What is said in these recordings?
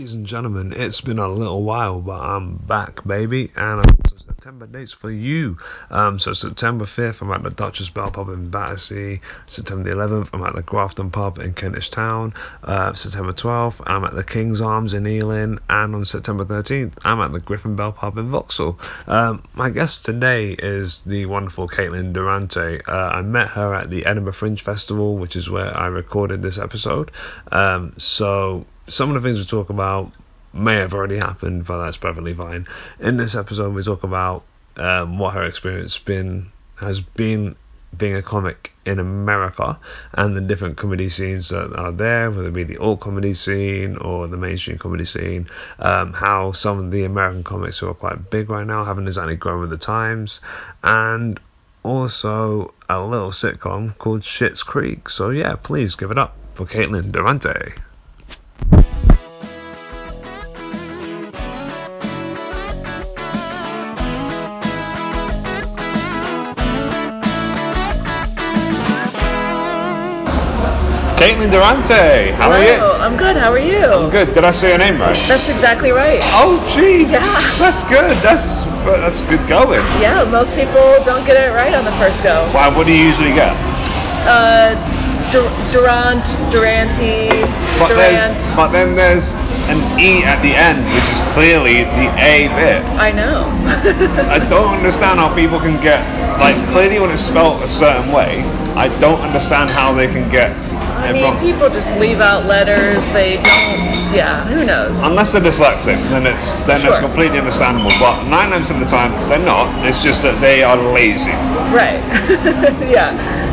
Ladies and gentlemen, it's been a little while, but I'm back, baby, and I'm September dates for you. Um, so September 5th, I'm at the Duchess Bell Pub in Battersea. September 11th, I'm at the Grafton Pub in Kentish Town. Uh, September 12th, I'm at the King's Arms in Ealing, and on September 13th, I'm at the Griffin Bell Pub in Vauxhall. Um, my guest today is the wonderful Caitlin Durante. Uh, I met her at the Edinburgh Fringe Festival, which is where I recorded this episode. Um, so some of the things we talk about may have already happened, but that's perfectly fine. In this episode, we talk about um, what her experience been has been being a comic in America and the different comedy scenes that are there, whether it be the alt comedy scene or the mainstream comedy scene. Um, how some of the American comics who are quite big right now haven't exactly grown with the times, and also a little sitcom called Schitt's Creek. So yeah, please give it up for Caitlin Durante. Caitlin Durante, how Hello, are you? I'm good. How are you? I'm good. Did I say your name right? That's exactly right. Oh, jeez. Yeah. That's good. That's that's good going. Yeah, most people don't get it right on the first go. Wow, what do you usually get? Uh, Dur- Durant, Duranty, But then, Durant. but then there's an E at the end, which is clearly the A bit. I know. I don't understand how people can get like clearly when it's spelled a certain way. I don't understand how they can get I mean, wrong. people just leave out letters. They don't. Yeah, who knows? Unless they're dyslexic, then it's then it's completely understandable. But nine times out of the time, they're not. It's just that they are lazy. Right. yeah.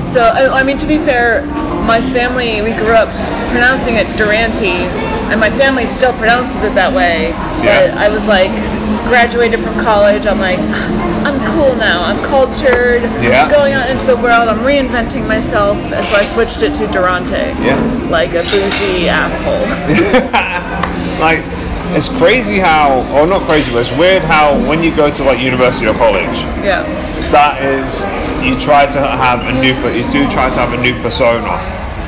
So I, I mean, to be fair, my family we grew up pronouncing it Duranty, and my family still pronounces it that way. Yeah. But I was like, graduated from college. I'm like, cool now. I'm cultured. Yeah. Going out into the world. I'm reinventing myself, and so I switched it to Durante. Yeah. Like a bougie asshole. like it's crazy how, or not crazy, but it's weird how when you go to like university or college, yeah. that is you try to have a new, you do try to have a new persona,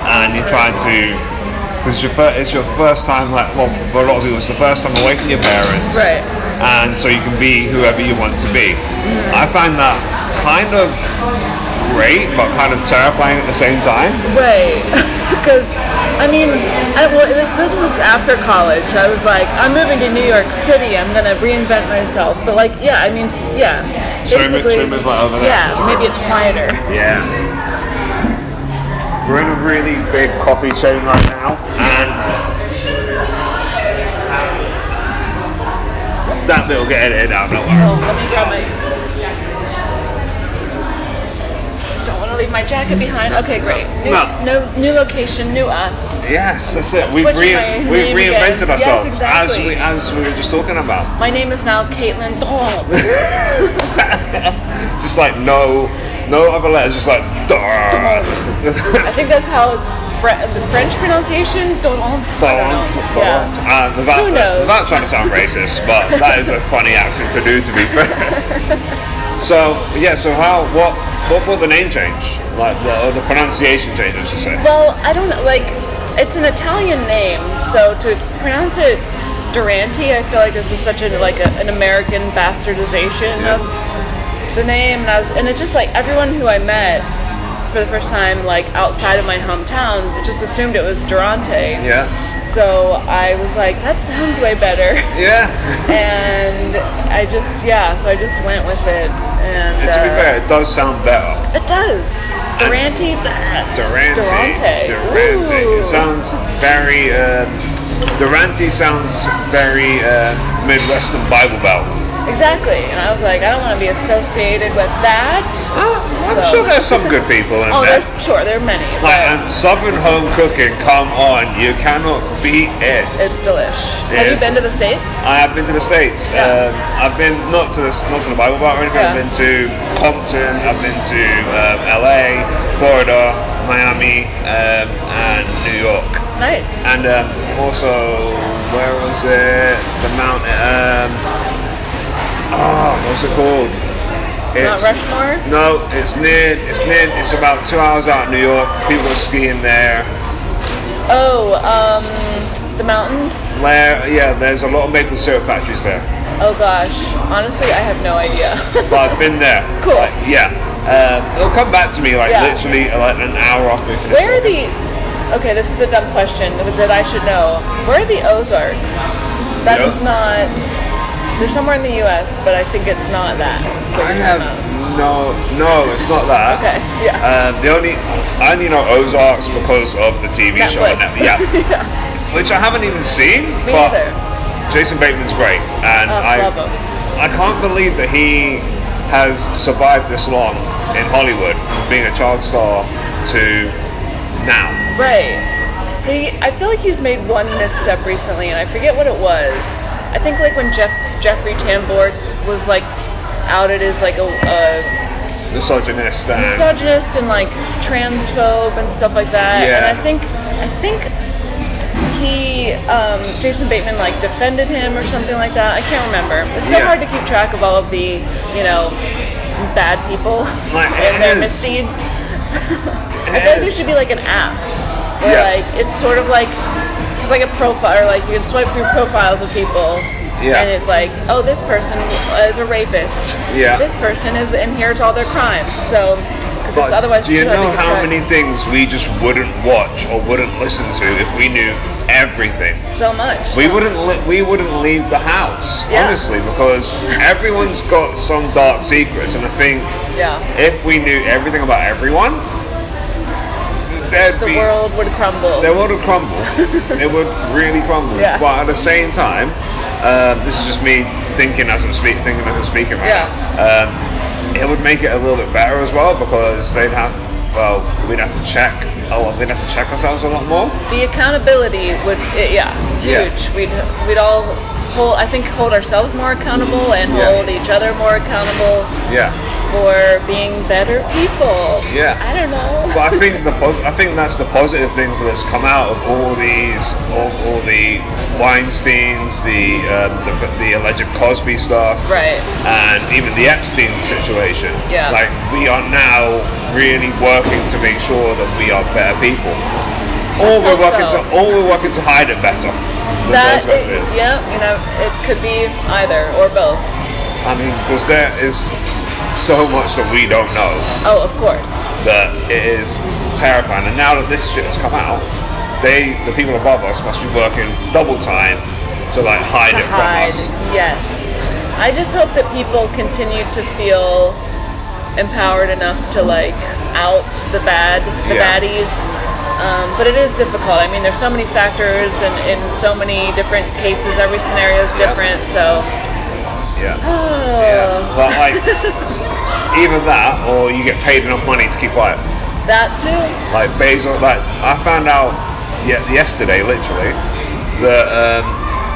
and you try to. Because it's your, fir- it's your first time, like, well, for a lot of people, it's the first time away from your parents. Right. And so you can be whoever you want to be. Mm-hmm. I find that kind of great, but kind of terrifying at the same time. Right. Because, I mean, I, well, this was after college. I was like, I'm moving to New York City. I'm going to reinvent myself. But, like, yeah, I mean, yeah. Should we- Basically, should we move over there? Yeah, maybe it's quieter. Yeah. We're in a really big coffee chain right now, and that bit will get edited out. Don't worry. let me grab my. Don't want to leave my jacket behind. Okay, great. New, No. no, new location, new us. Yes, that's it. We've, re- we've reinvented again. Yes, ourselves exactly. as we as we were just talking about. My name is now Caitlin just like no no other letters, just like. I think that's how it's Fre- the French pronunciation. Don't. Don't Don't, know. don't. Yeah. Uh, without, Who knows? without trying to sound racist, but that is a funny accent to do, to be fair. so yeah, so how what what brought the name change, like the the pronunciation change, I should say. Well, I don't know. Like, it's an Italian name, so to pronounce it Durante, I feel like it's just such a like a, an American bastardization Yeah. of the name. And I was, and it just like everyone who I met for the first time, like outside of my hometown, just assumed it was Durante. Yeah, So I was like, that sounds way better. yeah. And I just yeah, so I just went with it. And, And to be uh, fair, it does sound better. it does. Durante. Durante. Durante. Durante. Ooh. It sounds very. Um, Durante sounds very uh, Midwestern Bible Belt. Exactly. And I was like, I don't want to be associated with that. I'm So- sure there's some good people in Oh, there. there's sure there are many, Like, and Southern home cooking, come on, you cannot beat it. it's delish. Have you been to the states? I have been to the states. Yeah. Um, I've been not to the not to the Bible Belt or anything. I've been to Compton. I've been to um, LA, Florida, Miami, um, and New York. Nice. And um, also, where was it? The mountain. Oh, what's it called? It's, Mount Rushmore? No, it's near. It's near. It's about two hours out of New York. People are skiing there. Oh, um, The mountains? Yeah, there's a lot of maple syrup factories there. Oh gosh, honestly, I have no idea. But I've been there. Cool. Like, yeah. Um, it'll come back to me like Yeah. literally uh, like an hour after we finish. Where are the? Okay, this is a dumb question that I should know. Where are the Ozarks? That The is not. They're somewhere in the U.S., but I think it's not that. I have no, no, it's not that. Okay, yeah. Um, the only, I only know Ozarks because of the TV show on Netflix. Netflix. Yeah. yeah. Which I haven't even seen. Me but neither. Jason Bateman's great, and Oh, I, love him. I can't believe that he has survived this long in Hollywood, from being a child star to now. Right. He, I feel like he's made one misstep recently, and I forget what it was. I think like when Jeff Jeffrey Tambor was like outed as like a, a Misogynist and misogynist and like transphobe and stuff like that. Yeah. And I think I think he um, Jason Bateman like defended him or something like that. I can't remember. It's so Yeah. hard to keep track of all of the you know bad people Like, and their misdeeds. I feel like there should be like an app where Yeah. like it's sort of like it's like a profile or like you can swipe through profiles of people. Yeah. And it's like, oh, this person is a rapist. Yeah. This person is and here's all their crimes. So, because otherwise do you too hard to know how many things we just wouldn't watch or wouldn't listen to if we knew everything? So much. We wouldn't li- we wouldn't leave the house Yeah. honestly because everyone's got some dark secrets and I think Yeah. if we knew everything about everyone, there'd The be world would crumble. the world would crumble. it would really crumble. Yeah. But at the same time, um, this is just me thinking as I'm speak, thinking as I'm speaking right Yeah. now. Um, it would make it a little bit better as well because they'd have, well, we'd have to check. Oh, we'd have to check ourselves a lot more. the accountability would, it, yeah, Yeah. huge. We'd we'd all hold, I think, hold ourselves more accountable and Yeah. hold each other more accountable Yeah. for being better people. Yeah. I don't know. But I think the pos- I think that's the positive thing that's come out of all these, all, all the Weinstein's, the, um, the the alleged Cosby stuff, right. and even the Epstein situation. Yeah. Like we are now really working to make sure that we are better people. Or we're working so. to, or we're working to hide it better. That, it, yeah, you know, it could be either or both. I mean, because there is so much that we don't know Oh, of course. that it is terrifying. And now that this shit has come out, they, the people above us, must be working double time to like hide to it hide. from us. Yes. I just hope that people continue to feel empowered enough to like out the bad, the Yeah. baddies. Um, but it is difficult. I mean, there's so many factors and in so many different cases. Every scenario is different. So. Yeah. Yeah. But like, either that or you get paid enough money to keep quiet. that too. Like Bezos, like I found out ye- yesterday, literally, that um,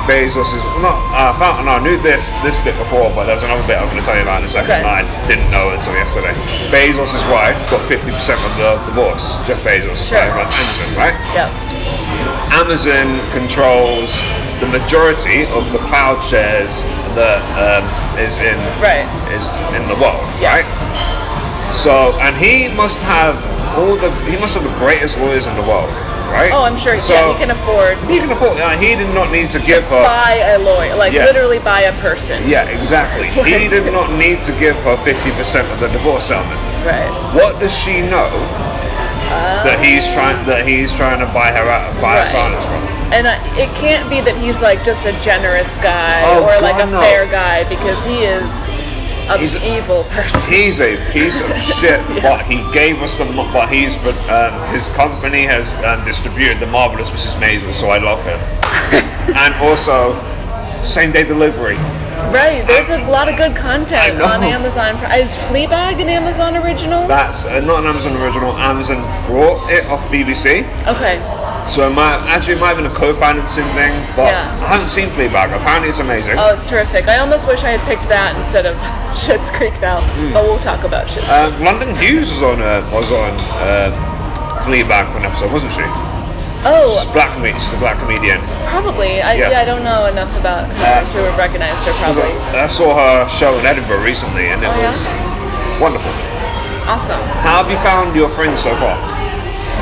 Bezos is not. I found no, I knew this this bit before, but there's another bit I'm going to tell you about in a second. Okay. I didn't know it until yesterday. Bezos' wife got 50% of the divorce. Jeff Bezos, Sure. runs Amazon, right? Yep. Amazon controls the majority of the cloud shares that um, is in Right. is in the world, Yeah. right? So, and he must have all the he must have the greatest lawyers in the world, right? Oh, I'm sure. So yeah, he can afford he can afford. Uh, he did not need to give her. buy a lawyer, like Yeah. literally buy a person. Yeah, exactly. He did not need to give her 50% of the divorce settlement. Right. What does she know that he's trying that he's trying to buy her out, buy her Right. silence from? And uh, it can't be that he's like just a generous guy Oh, or like God, a no. fair guy because he is an He's- evil person. He's a piece of shit, Yeah. but he gave us the. But he's, but um, his company has um, distributed the marvelous Mrs. Maisel, so I love him. and also, same day delivery. Right. There's a lot of good content on Amazon. Is Fleabag an Amazon original? That's uh, not an Amazon original. Amazon brought it off BBC, okay. so it might actually it might have been a co-financing thing, but Yeah. I haven't seen Fleabag. Apparently, it's amazing. Oh, it's terrific. I almost wish I had picked that instead of Schitt's Creek now, Hmm. but we'll talk about Schitt's. Um, London Hughes was on uh, was on uh, Fleabag for an episode, wasn't she? She's oh, a black comedian. She's a black comedian. probably. I, Yeah. yeah. I don't know enough about her Uh, to have recognized her. Probably. I saw her show in Edinburgh recently, and it Oh, yeah? was wonderful. Awesome. How have you found your friends so far?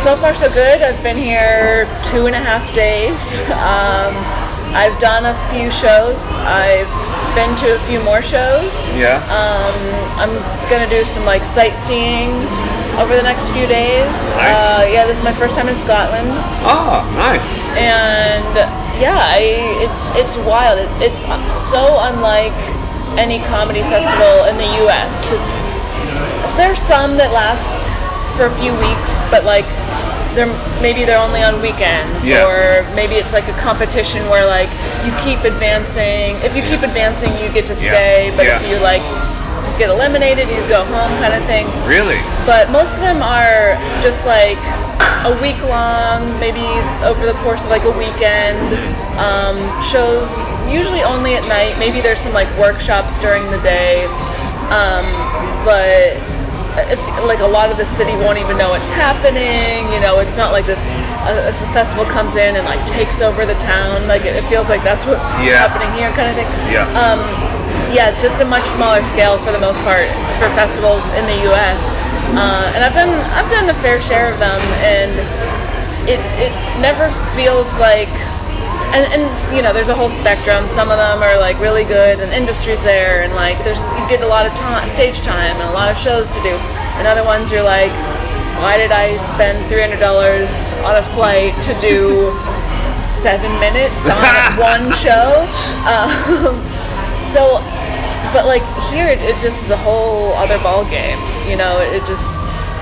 so far so good. I've been here two and a half days. Um, I've done a few shows. I've been to a few more shows. Yeah. Um, I'm gonna do some like sightseeing over the next few days. Nice. Uh, yeah, this is my first time in Scotland, Ah, nice. and yeah, I, it's it's wild. It, it's so unlike any comedy festival in the U.S. 'Cause there's some that last for a few weeks, but like they're maybe they're only on weekends, Yeah. or maybe it's like a competition where like you keep advancing. If you keep advancing, you get to Yeah. stay, but if Yeah. you like get eliminated, you go home, kind of thing Really? but most of them are just like a week long, maybe over the course of like a weekend. Um, shows usually only at night. Maybe there's some like workshops during the day, um, but if, like a lot of the city won't even know it's happening. You know, it's not like this. A, a festival comes in and like takes over the town. Like it, it feels like that's what's Yeah. happening here, kind of thing. Yeah. Um, yeah, it's just a much smaller scale for the most part for festivals in the U.S. Uh, and I've done I've done a fair share of them, and it it never feels like. And, and you know, there's a whole spectrum. Some of them are like really good, and industry's there, and like there's you get a lot of time, stage time, and a lot of shows to do. And other ones you're like, why did I spend $300 on a flight to do seven minutes on one show? Um, so, but like here, it, it just is a whole other ball game. You know, it just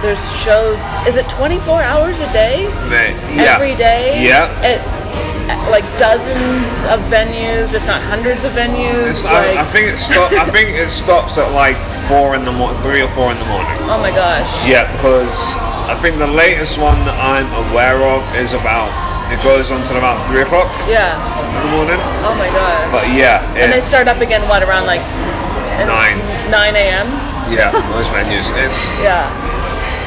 there's shows. Is it 24 hours a day? Mate, yeah. Every day. Yeah. At, like dozens of venues, if not hundreds of venues. It's, I, I think it stop. I think it stops at like four in the morning, three or four in the morning. Oh my gosh. Yeah, because I think the latest one that I'm aware of is about. It goes on till about three o'clock Yeah. in the morning. Oh my god. But yeah, and they start up again what around like Nine. 9 a.m. yeah, most venues. It's Yeah.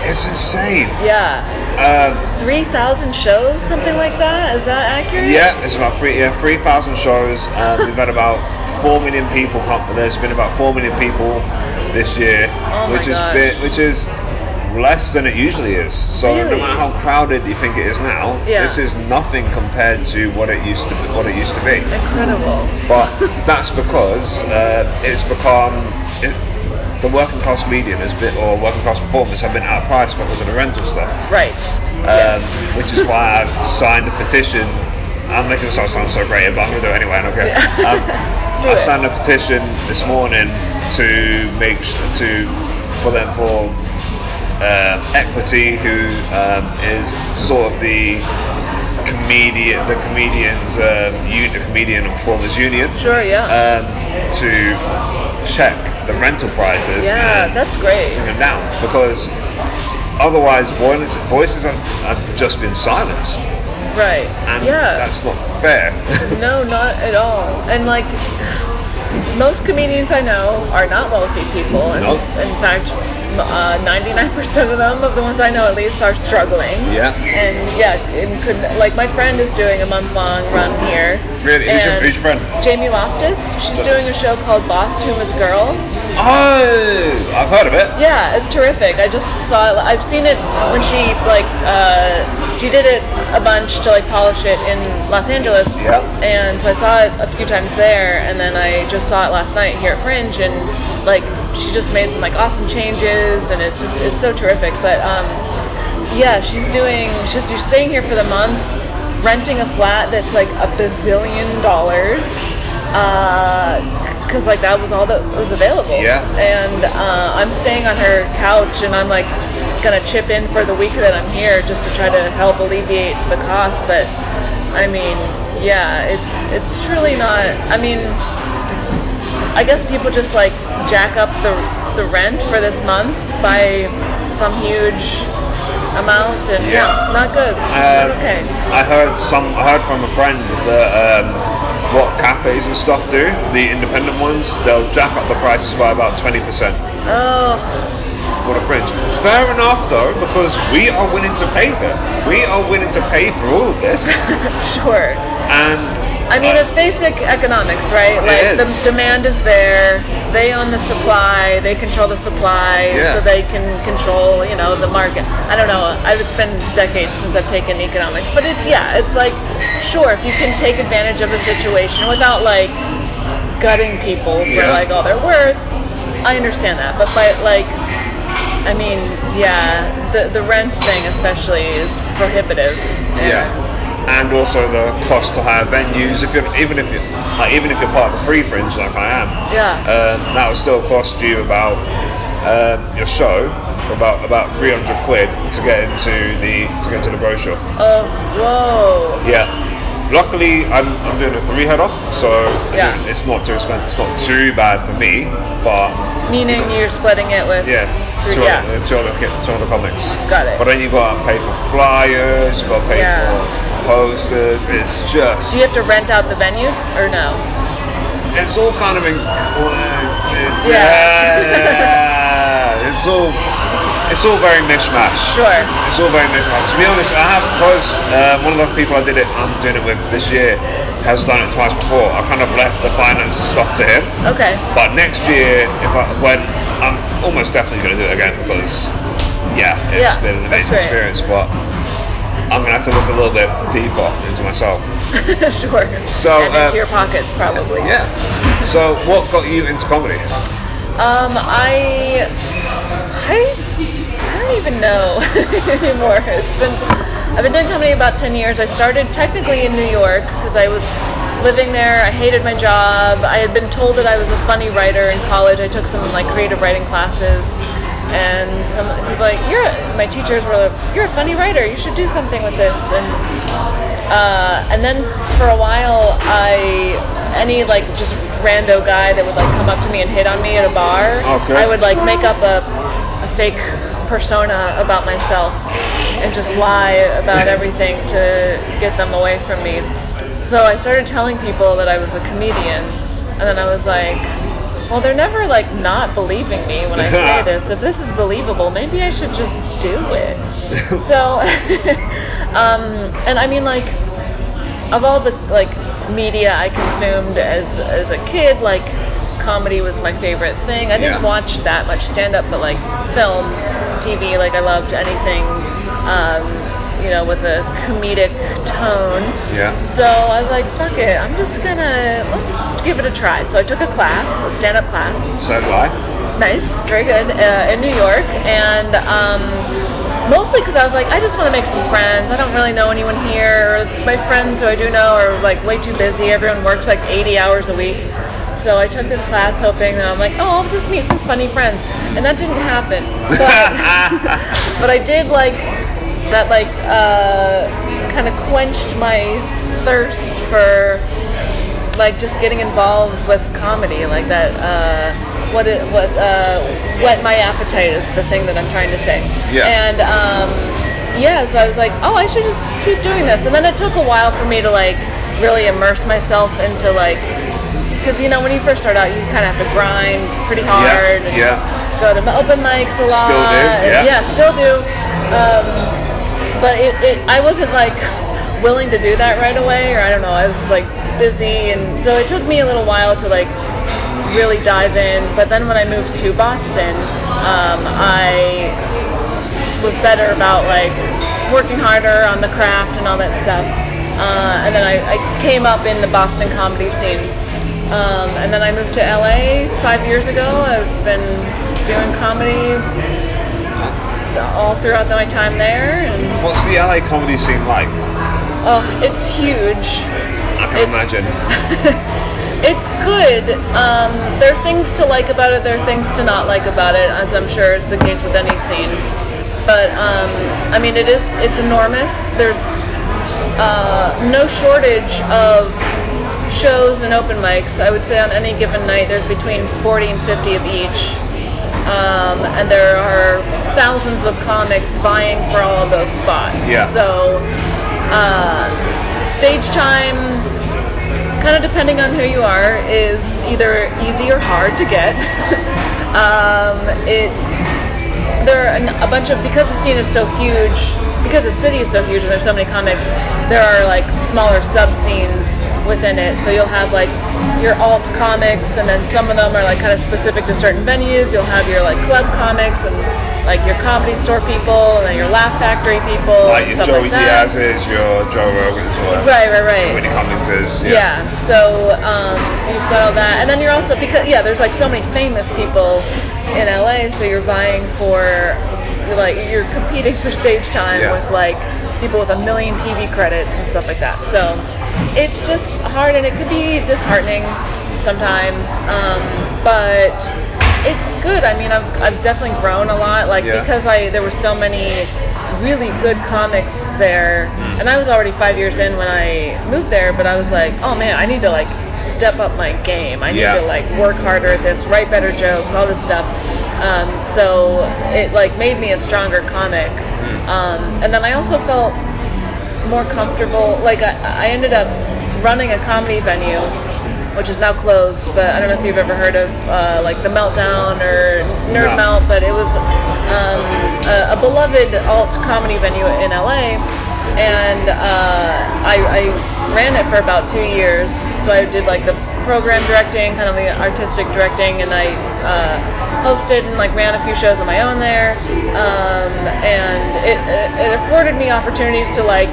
it's insane. Yeah. Um, 3,000 shows, something like that. Is that accurate? yeah, it's about three yeah three thousand shows. Um, we've had about four million people come. There's been about four million people this year, Oh which is bit, which is less than it usually is. So Really? no matter how crowded you think it is now, Yeah. this is nothing compared to what it used to be, what it used to be. Incredible. But that's because uh, it's become it, the working class comedian has been, or working class performers have been outpriced because of the rental stuff. Right. Um, Yes. which is why I've signed a petition. I'm making myself sound so great, but I'm to do it anyway. I don't care. Um, Do I signed a petition this morning to make to for them for uh, Equity, who um, is sort of the comedian, the comedians, um, the comedian and performers union, Sure, yeah. um, to check the rental prices. yeah, and that's great. bring them down because otherwise voices, voices have, have just been silenced Right. and yeah. that's not fair. No, not at all. And like most comedians I know are not wealthy people, and Nope. in fact, uh, 99% of them, of the ones I know at least, are struggling. Yeah. And yeah, and could like my friend is doing a month long run here. Really? Who's your- who's your friend? Jamie Loftus. She's doing a show called Boss Whom Is Girl. oh, I've heard of it. Yeah, it's terrific. I just saw it. I've seen it when she like uh, she did it a bunch to like polish it in Los Angeles. Yeah. And so I saw it a few times there, and then I just saw it last night here at Fringe, and like she just made some like awesome changes, and it's just it's so terrific. But um, yeah, she's doing she's she's staying here for the month, renting a flat that's like a bazillion dollars. Uh, Because like that was all that was available Yeah. and uh, I'm staying on her couch, and I'm like gonna chip in for the week that I'm here just to try to help alleviate the cost. But I mean, yeah, it's it's truly not. I mean, I guess people just like jack up the the rent for this month by some huge amount, and yeah, not good. Um, not okay. I heard some. I heard from a friend that um, what cafes and stuff do, the independent ones, they'll jack up the prices by about twenty percent Oh, for the fringe. Fair enough though, because we are willing to pay them. We are willing to pay for all of this. sure. and I mean, it's basic economics, right? Like the demand is there. They own the supply. They control the supply, Yeah. so they can control, you know, the market. I don't know. I've it's been decades since I've taken economics, but it's yeah, it's like sure if you can take advantage of a situation without like gutting people for Yeah. like all they're worth. I understand that, but by like. I mean, yeah, the the rent thing especially is prohibitive. Yeah. And also the cost to hire venues. If you're even if you like, even if you're part of the free fringe like I am, Yeah. um, that would still cost you about um, your show about about 300 quid to get into the to get into the brochure. Oh, whoa. Yeah. Luckily, I'm, I'm doing a three header, so Yeah. it's not too expensive. It's not too bad for me, but Meaning you're splitting it with. yeah, three- two, yeah. other, two, other, ki- two other comics. Got it. But then you got to pay for flyers, you got to pay Yeah. for posters. It's just Do you have to rent out the venue or no? it's all kind of in, uh, Yeah. it's all it's all very mishmash. Sure. It's all very mishmash. To be honest, I have because uh, one of the people I did it, I'm doing it with this year, has done it twice before. I kind of left the finances stuff to him. Okay. But next year, if I when I'm almost definitely going to do it again because yeah, it's Yeah, been an amazing great. experience. But I'm going to have to look a little bit deeper into myself. sure. So, and uh, into your pockets probably. Yeah. So, what got you into comedy? Um, I, I, I don't even know anymore. It's been, I've been doing comedy about 10 years. I started technically in New York because I was living there. I hated my job. I had been told that I was a funny writer in college. I took some like creative writing classes. And some people like you're a, my teachers were like, you're a funny writer. You should do something with this. And uh, and then for a while, I any like just rando guy that would like come up to me and hit on me at a bar, Okay. I would like make up a fake persona about myself and just lie about everything to get them away from me. So I started telling people that I was a comedian, and then I was like, well, they're never like not believing me when I say this. If this is believable, maybe I should just do it. so, um, and I mean, like, of all the like media I consumed as as a kid, like comedy was my favorite thing. I didn't Yeah. watch that much stand up, but like film, TV, like I loved anything, um, you know, with a comedic tone. Yeah. So I was like, fuck it, I'm just gonna let's give it a try. So I took a class, a stand up class, So did I. nice, very good, uh, in New York, and um, mostly because I was like, I just want to make some friends. I don't really know anyone here. My friends who I do know are like way too busy. Everyone works like 80 hours a week. So I took this class hoping that I'm like, oh, I'll just meet some funny friends, and that didn't happen. But, but I did like that, like uh, kind of quenched my thirst for like just getting involved with comedy like that uh, what it, what uh, whet my appetite is the thing that I'm trying to say Yeah. and um, yeah so I was like oh I should just keep doing this and then it took a while for me to like really immerse myself into like because you know when you first start out you kind of have to grind pretty hard and yeah. go to open mics a lot Still do, and- yeah. still do um, but it, it I wasn't like willing to do that right away or I don't know I was like busy and so it took me a little while to like really dive in but then when I moved to Boston um, I was better about like working harder on the craft and all that stuff uh, and then I, I came up in the Boston comedy scene um, and then I moved to LA five years ago I've been doing comedy all throughout my time there and What's the LA comedy scene like? Oh, it's huge. I can It's- imagine. It's good. Um, there are things to like about it. There are things to not like about it, as I'm sure is the case with any scene. But um, I mean, it is. It's enormous. There's uh, no shortage of shows and open mics. I would say on any given night, there's between 40 and 50 of each. Um, and there are thousands of comics vying for all of those spots. Yeah. So, uh, stage time, kind of depending on who you are, is either easy or hard to get. um, it's there are an- a bunch of because the scene is so huge, because the city is so huge and there's so many comics. There are like smaller sub scenes within it. So you'll have like your alt comics, and then some of them are like kind of specific to certain venues. You'll have your like club comics and like your comedy store people, and then your Laugh Factory people, Like and your stuff Joey like that. Diaz's, your Joe Rogan's, or Right, right, right. Whitney Cummings'. Yeah. So um, you've got all that, and then you're also because yeah, there's like so many famous people in LA, so you're vying for you're like you're competing for stage time Yeah. with like people with a million TV credits and stuff like that. So it's just hard, and it could be disheartening sometimes, um, but it's good. I mean, I've, I've definitely grown a lot, like Yeah. because I there were so many really good comics there, Hmm. and I was already five years in when I moved there, but I was like, oh man, I need to like step up my game. I need Yeah. to like work harder at this, write better jokes, all this stuff. Um, so it like made me a stronger comic, Hmm. um, and then I also felt more comfortable. Like I, I ended up running a comedy venue, which is now closed. But I don't know if you've ever heard of uh, like the Meltdown or Nerd No. Melt. But it was um, a, a beloved alt comedy venue in LA, and uh, I, I ran it for about two years. So I did like the program directing, kind of the artistic directing, and I uh, hosted and like ran a few shows on my own there. Um, and it, it afforded me opportunities to like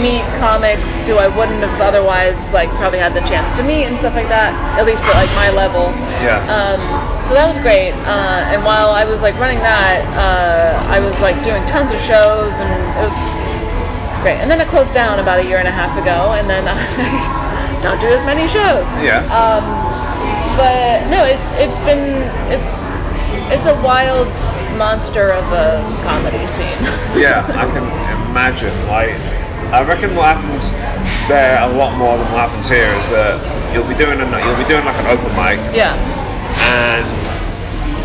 meet comics who I wouldn't have otherwise like probably had the chance to meet and stuff like that. At least at like my level. Yeah. Um, so that was great. Uh, and while I was like running that, uh, I was like doing tons of shows and it was great. And then it closed down about a year and a half ago, and then I don't do as many shows. Yeah. Um, but no, it's it's been it's it's a wild monster of a comedy scene. yeah, I can imagine. Like, I reckon what happens there a lot more than what happens here is that you'll be doing a, you'll be doing like an open mic, yeah. and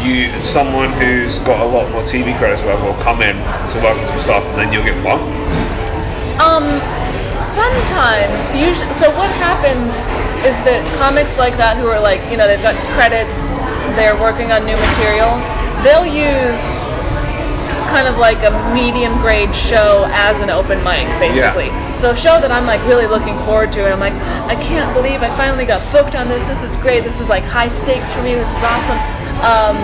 you someone who's got a lot more TV credits or whatever will come in to work on some stuff, and then you'll get bumped. Um, sometimes, usually, so what happens is that comics like that who are like, you know, they've got credits, they're working on new material, they'll use kind of like a medium grade show as an open mic, basically. So a show that I'm like really looking forward to, and I'm like, I can't believe I finally got booked on this. This is great. This is like high stakes for me. This is awesome. Um,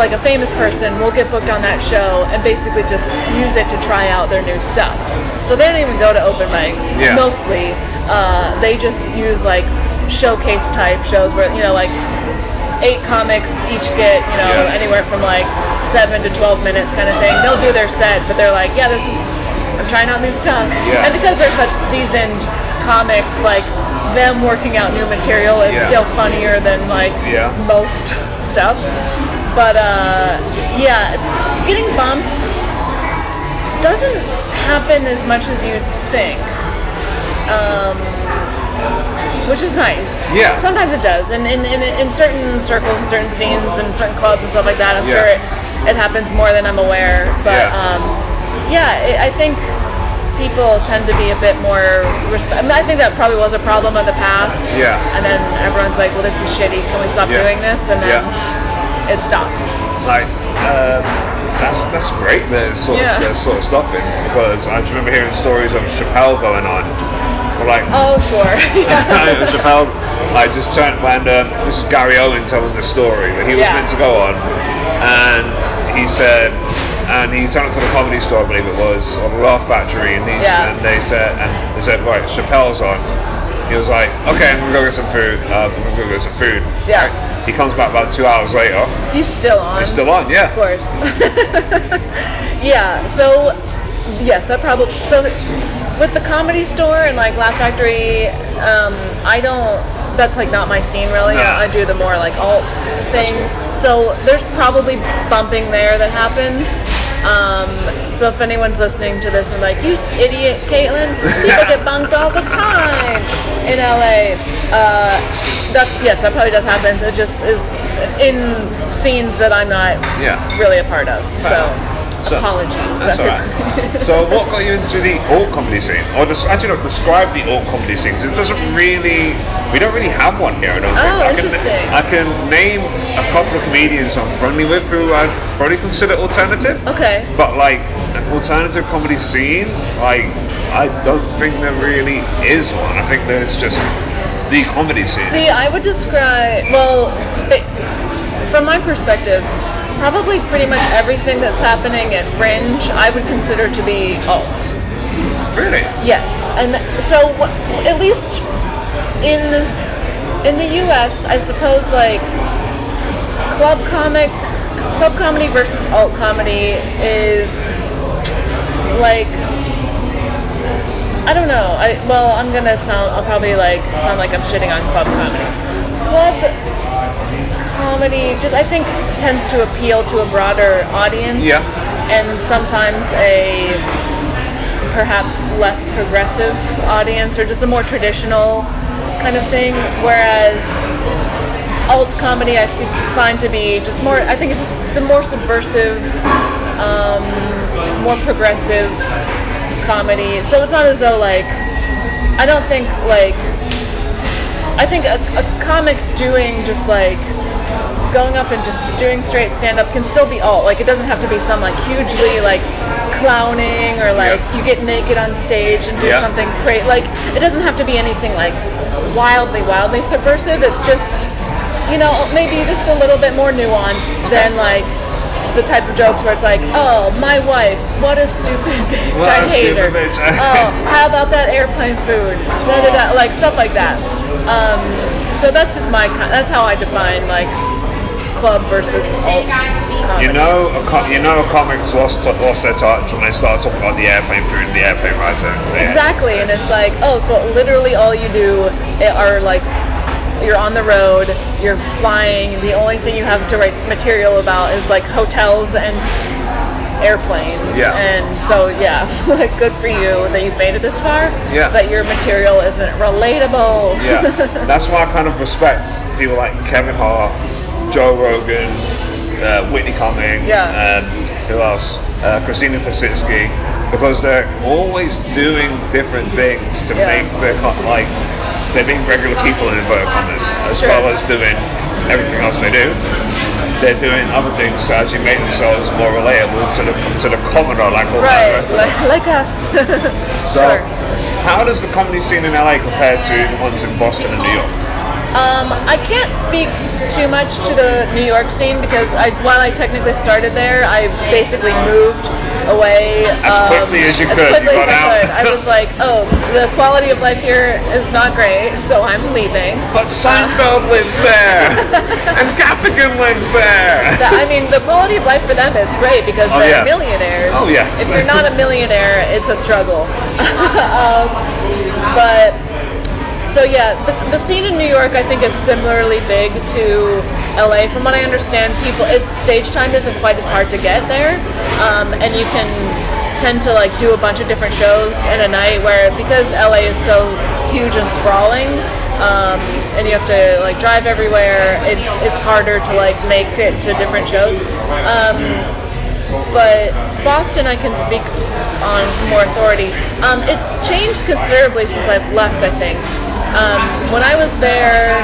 like a famous person will get booked on that show and basically just use it to try out their new stuff. So they don't even go to open mics. Yeah. Mostly, uh, they just use like showcase type shows where you know like eight comics each get you know Yeah. anywhere from like seven to 12 minutes kind of thing. They'll do their set, but they're like, yeah, this is I'm trying out new stuff. Yeah. And because they're such seasoned comics, like them working out new material is Yeah. still funnier than like Yeah. most stuff. But uh, yeah, getting bumped doesn't happen as much as you'd think. Um, which is nice. Yeah. Sometimes it does, and in, in, in certain circles, and certain scenes, and certain clubs and stuff like that, I'm Yeah. sure it, it happens more than I'm aware. But Yeah. um, yeah, it, I think people tend to be a bit more. Resp- I, mean, I think that probably was a problem in the past. Yeah. And then everyone's like, well, this is shitty. Can we stop Yeah. doing this? And then Yeah. it stops. Like, um, that's that's great that it's sort Yeah. of sort of stopping because I just remember hearing stories of Chappelle going on. Like, Oh, sure. yeah. Chappelle, I just turned when um, this is Gary Owen telling the story that he was Yeah. meant to go on, and he said, and he turned up to the comedy store, I believe it was, or the Laugh Factory, and, these, Yeah. and they said, and they said, right, Chappelle's on. He was like, okay, I'm gonna go get some food. Uh, I'm gonna go get some food. Yeah. He comes back about two hours later. He's still on. He's still on, yeah. Of course. yeah. So yes, that probably. So with the comedy store and like Laugh Factory, um, I don't. That's like not my scene really. No. I do the more like alt thing. cool. So there's probably bumping there that happens. Um, so if anyone's listening to this and like, you idiot, Caitlin, people get bumped all the time in LA. Uh, that yes, that probably does happen. It just is in scenes that I'm not Yeah. really a part of. So So- Apologies. That's alright. so, what got you into the alt comedy scene? Or des- actually, no, describe the alt comedy scene. it doesn't really, we don't really have one here. I don't think. Oh, I can, interesting. I can name a couple of comedians I'm friendly with who I'd probably consider alternative. Okay. But like an alternative comedy scene, like I don't think there really is one. I think there's just the comedy scene. See, I would describe, well, it, from my perspective, probably pretty much everything that's happening at Fringe, I would consider to be alt. Really? Yes, and so at least in in the U.S., I suppose like club comic, club comedy versus alt comedy is like I don't know. I well, I'm gonna sound. I'll probably like sound like I'm shitting on club comedy. Club comedy just I think tends to appeal to a broader audience. Yeah. And sometimes a perhaps less progressive audience or just a more traditional kind of thing. Whereas alt comedy I find to be just more. I think it's just the more subversive, um, more progressive comedy. So it's not as though like I don't think like I think a, a comic doing just like going up and just doing straight stand up can still be alt. Like it doesn't have to be some like hugely like clowning or like Yeah. you get naked on stage and do Yeah. something great. Like it doesn't have to be anything like wildly, wildly subversive. It's just you know maybe just a little bit more nuanced than like the type of jokes where it's like, oh, my wife, what a stupid bitch, What I a hate her. stupid bitch, oh, how about that airplane food? Da, da, da, like stuff like that. Um, so that's just my, ki- that's how I define like club versus alt comedy. You know, a co- you know, comics lost lost their touch when they started talking about the airplane food and the airplane rice. Yeah. Exactly, and it's like, oh, so literally all you do are like, you're on the road, you're flying. The only thing you have to write material about is like hotels and airplanes. Yeah. And so yeah, like good for you that you've made it this far. Yeah. But your material isn't relatable. Yeah, that's why I kind of respect people like Kevin Hart, Joe Rogan, uh, Whitney Cummings, Yeah. um, who else? Uh, Christina Pazsitzky, because they're always doing different things to Yeah. make their like they're being regular people in inverted commas, as Sure. well as doing everything else they do. They're doing other things to actually make themselves more relatable to the to the commoner, like all the rest of like, us. like us. So, Sure. how does the comedy scene in LA compare to the ones in Boston and New York? Um, I can't speak too much to the New York scene because I, while I technically started there, I basically moved away As um, quickly as you as could, quickly you as I could. I was like, oh, the quality of life here is not great, so I'm leaving. But Seinfeld lives there, and Gaffigan lives there. That- I mean, the quality of life for them is great because Oh, they're yeah. millionaires. Oh, yes. If you're not a millionaire, it's a struggle. um, but so yeah, the, the scene in New York I think is similarly big to LA. From what I understand, people its stage time isn't quite as hard to get there, um, and you can tend to like do a bunch of different shows in a night. Where because LA is so huge and sprawling, um, and you have to like drive everywhere, it's it's harder to like make it to different shows. Um, but Boston, I can speak on more authority. Um, it's changed considerably since I've left. I think um, when I was there,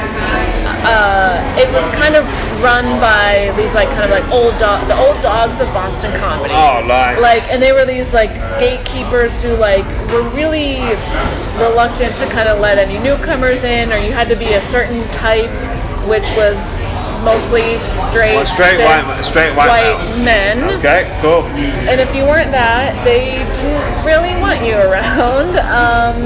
uh, it was kind of run by these like kind of like old dog, the old dogs of Boston comedy. Oh, nice. Like, and they were these like gatekeepers who like were really reluctant to kind of let any newcomers in, or you had to be a certain type, which was mostly straight, Well, straight cis, white- straight white men. Okay, cool. And if you weren't that, they didn't really want you around. Um,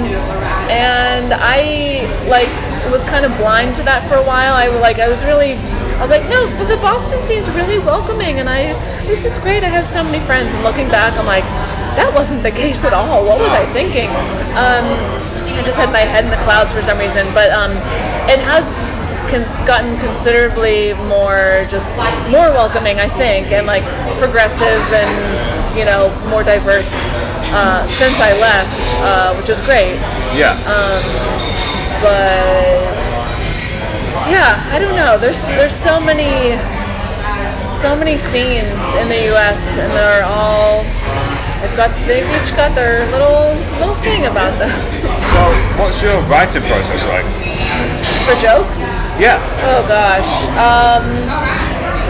and I like was kind of blind to that for a while. I was like I was really I was like no, but the Boston scene's really welcoming, and I this is great. I have so many friends. And looking back, I'm like that wasn't the case at all. What was I thinking? Um, I just had my head in the clouds for some reason. But um, it has con- gotten considerably more just more welcoming, I think, and like progressive and you know more diverse uh, since I left, uh, which is great. Yeah. Um, but yeah, I don't know. There's there's so many so many scenes in the U.S. and they're all they've got they've each got their little little thing about them So, what's your writing process like? for jokes. Yeah. Oh gosh. Um,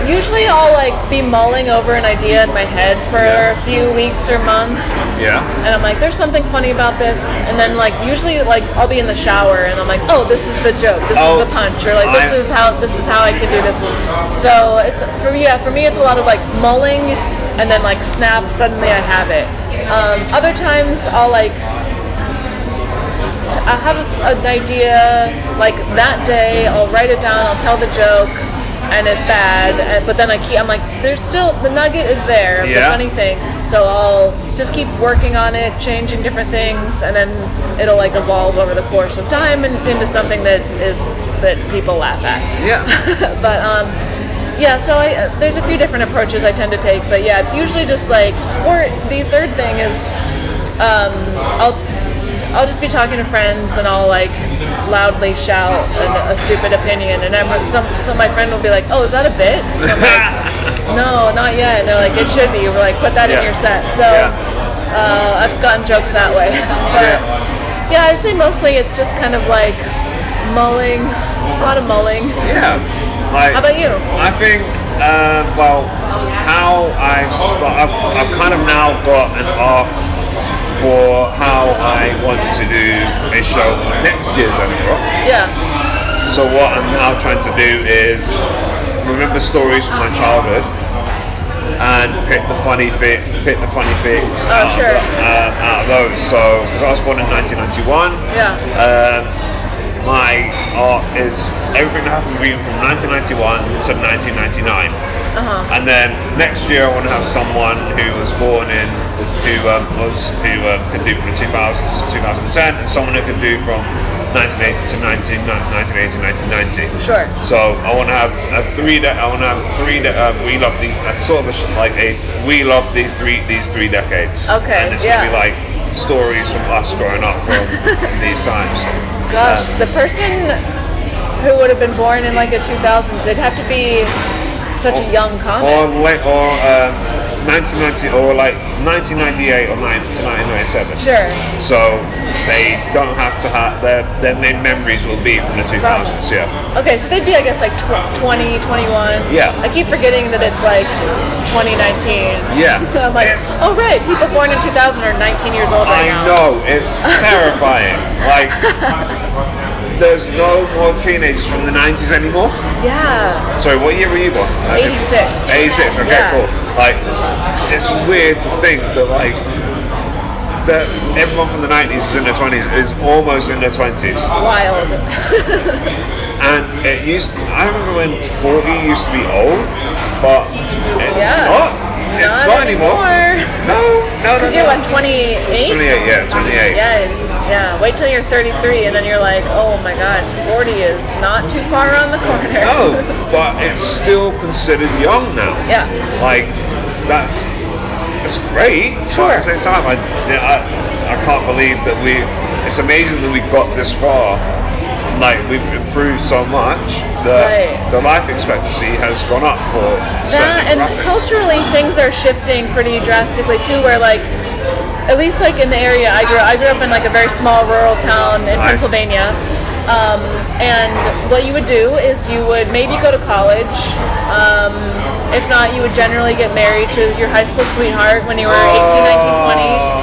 usually I'll like be mulling over an idea in my head for Yeah. a few weeks or months, Yeah. and I'm like, there's something funny about this, and then like usually like I'll be in the shower and I'm like, oh, this is the joke, this Oh, is the punch, or like this I- is how this is how I can do this. So it's for me, yeah, for me it's a lot of like mulling, and then like snap, suddenly I have it. Um, other times I'll like I'll have a, an idea like that day. I'll write it down. I'll tell the joke, and it's bad. And, but then I keep. I'm like, there's still the nugget is there. of The funny thing. So I'll just keep working on it, changing different things, and then it'll like evolve over the course of time and into something that is that people laugh at. Yeah. but um. Yeah, so I, uh, there's a few different approaches I tend to take, but yeah, it's usually just like, or the third thing is, um, I'll I'll just be talking to friends and I'll like loudly shout a, a stupid opinion, and I'm, some some my friend will be like, "Oh, is that a bit?" Like, no, not yet. And they're like, "It should be." We're like, "Put that Yeah. in your set." So Yeah. uh, I've gotten jokes that way, but yeah, I'd say mostly it's just kind of like mulling, a lot of mulling. Yeah. Like, How about you? I think, uh, well, how I start, I've, I've kind of now got an arc for how I want to do a show for next year's Edinburgh. Yeah, So what I'm now trying to do is remember stories from my childhood and pick the funny bit, pick the funny bits Oh, out, sure. of, uh, out of those. So because I was born in 1991. Yeah. Um, my art is everything that happened between from 1991 to 1999. uh-huh. And then next year I want to have someone who was born in who um, was who um, can do from the 2000s to 2010, and someone who can do from 1980 to 19, 1980 to 1990. Sure. So I want to have a three. De- I want to have three. De- um, we love these. A sort of a, sh- like a we love the three these three decades. Okay, And it's yeah. gonna be like stories from us growing up from these times. Gosh, Um, the person who would have been born in like the 2000s, they'd have to be such a young or comic. late or um, 1990 or like 1998 or 9 to 1997. Sure. So they don't have to have their their main memories will be from the 2000s. Yeah. Okay, so they'd be, I guess, like tw- 20, 21. Yeah. I keep forgetting that it's like 2019. Yeah. I'm like, It's- oh right, people born in 2000 are 19 years old right I now. know it's terrifying. like there's no more teenagers from the 90s anymore. Yeah. Sorry, what year were you born? 86. 86. Okay, Yeah. cool. Like it's weird to think that like that everyone from the 90s is in their 20s is almost in their 20s. Wild. And it used. I remember when 40 used to be old, but it's Yeah. not. It's Not not, anymore. anymore. No, no, no. Because no. you're on 28? 28, yeah, 28. Yeah, yeah. Wait till you're 33 and then you're like, oh my god, 40 is not too far around the corner. No, but it's still considered young now. Yeah. Like that's it's great. But Sure. at the same time, I, I I can't believe that we. It's amazing that we got this far. Like we've improved so much that Right. the life expectancy has gone up for That and culturally things are shifting pretty drastically too. Where like, at least like in the area I grew, I grew up in like a very small rural town in Nice. Pennsylvania. Um, and what you would do is you would maybe go to college. Um, if not, you would generally get married to your high school sweetheart when you were 18, 19,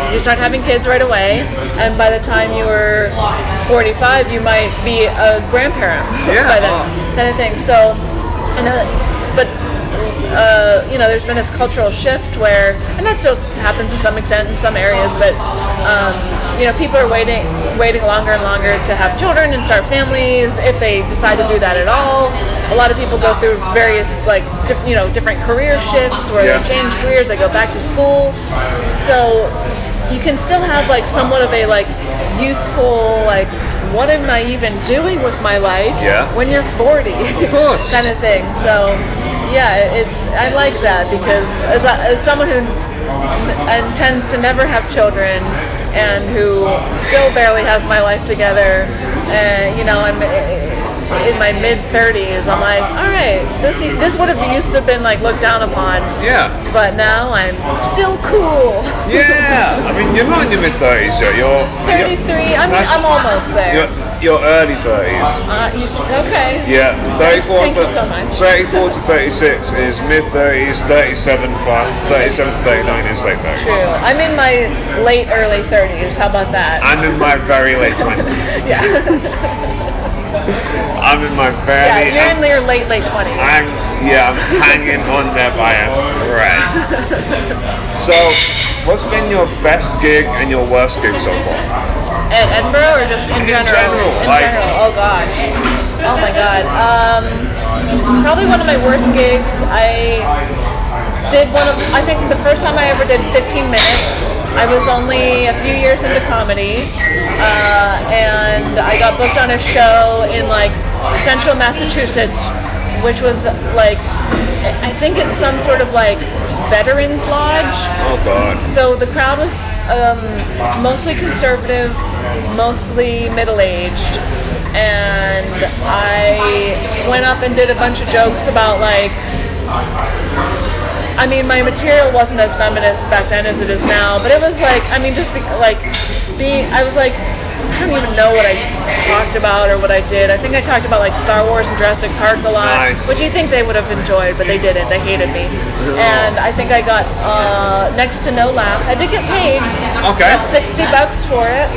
20. You start having kids right away, and by the time you were 45, you might be a grandparent Yeah. by then, kind of thing. So, and, uh, but uh, you know, there's been this cultural shift where, and that still happens to some extent in some areas, but um, you know, people are waiting, waiting longer and longer to have children and start families if they decide to do that at all. A lot of people go through various like, diff, you know, different career shifts where Yeah. they change careers, they go back to school. So you can still have like somewhat of a like youthful like what am I even doing with my life Yeah. when you're 40 Of course. kind of thing. So yeah, it's I like that because as, a, as someone who n- intends to never have children and who still barely has my life together, uh, you know, I'm in my mid 30s, I'm like, all right, this this would have used to have been like looked down upon, Yeah. but now I'm still cool. Yeah. I mean, you're not in your mid 30s yet. You're 33. I'm I'm almost there. You're, you're early 30s. Uh, okay. Yeah, 34 Thank you to, so much. 34 to 36 is mid 30s, 37 plus, 37 to 39 is late 30s. True. I'm in my late early 30s. How about that? I'm in my very late 20s. yeah. I'm in my yeah, you're in your late late 20s. I'm yeah, I'm hanging on there by a thread. So, what's been your best gig and your worst gig so far? At Edinburgh or just in, In general? general, In like- general. Oh gosh. Oh my god. Um, probably one of my worst gigs. I did one of. I think the first time I ever did 15 minutes. I was only a few years into comedy, uh, and I got booked on a show in like central Massachusetts, which was like, I think it's some sort of like veterans lodge. Oh God. So the crowd was um, mostly conservative, mostly middle-aged, and I went up and did a bunch of jokes about like. I mean, my material wasn't as feminist back then as it is now, but it was like, I mean, just be, like being, I was like, I don't even know what I talked about or what I did. I think I talked about like Star Wars and Jurassic Park a lot, Nice. which you think they would have enjoyed, but they didn't. They hated me, and I think I got uh, next to no laughs. I did get paid. Okay. Got 60 bucks for it,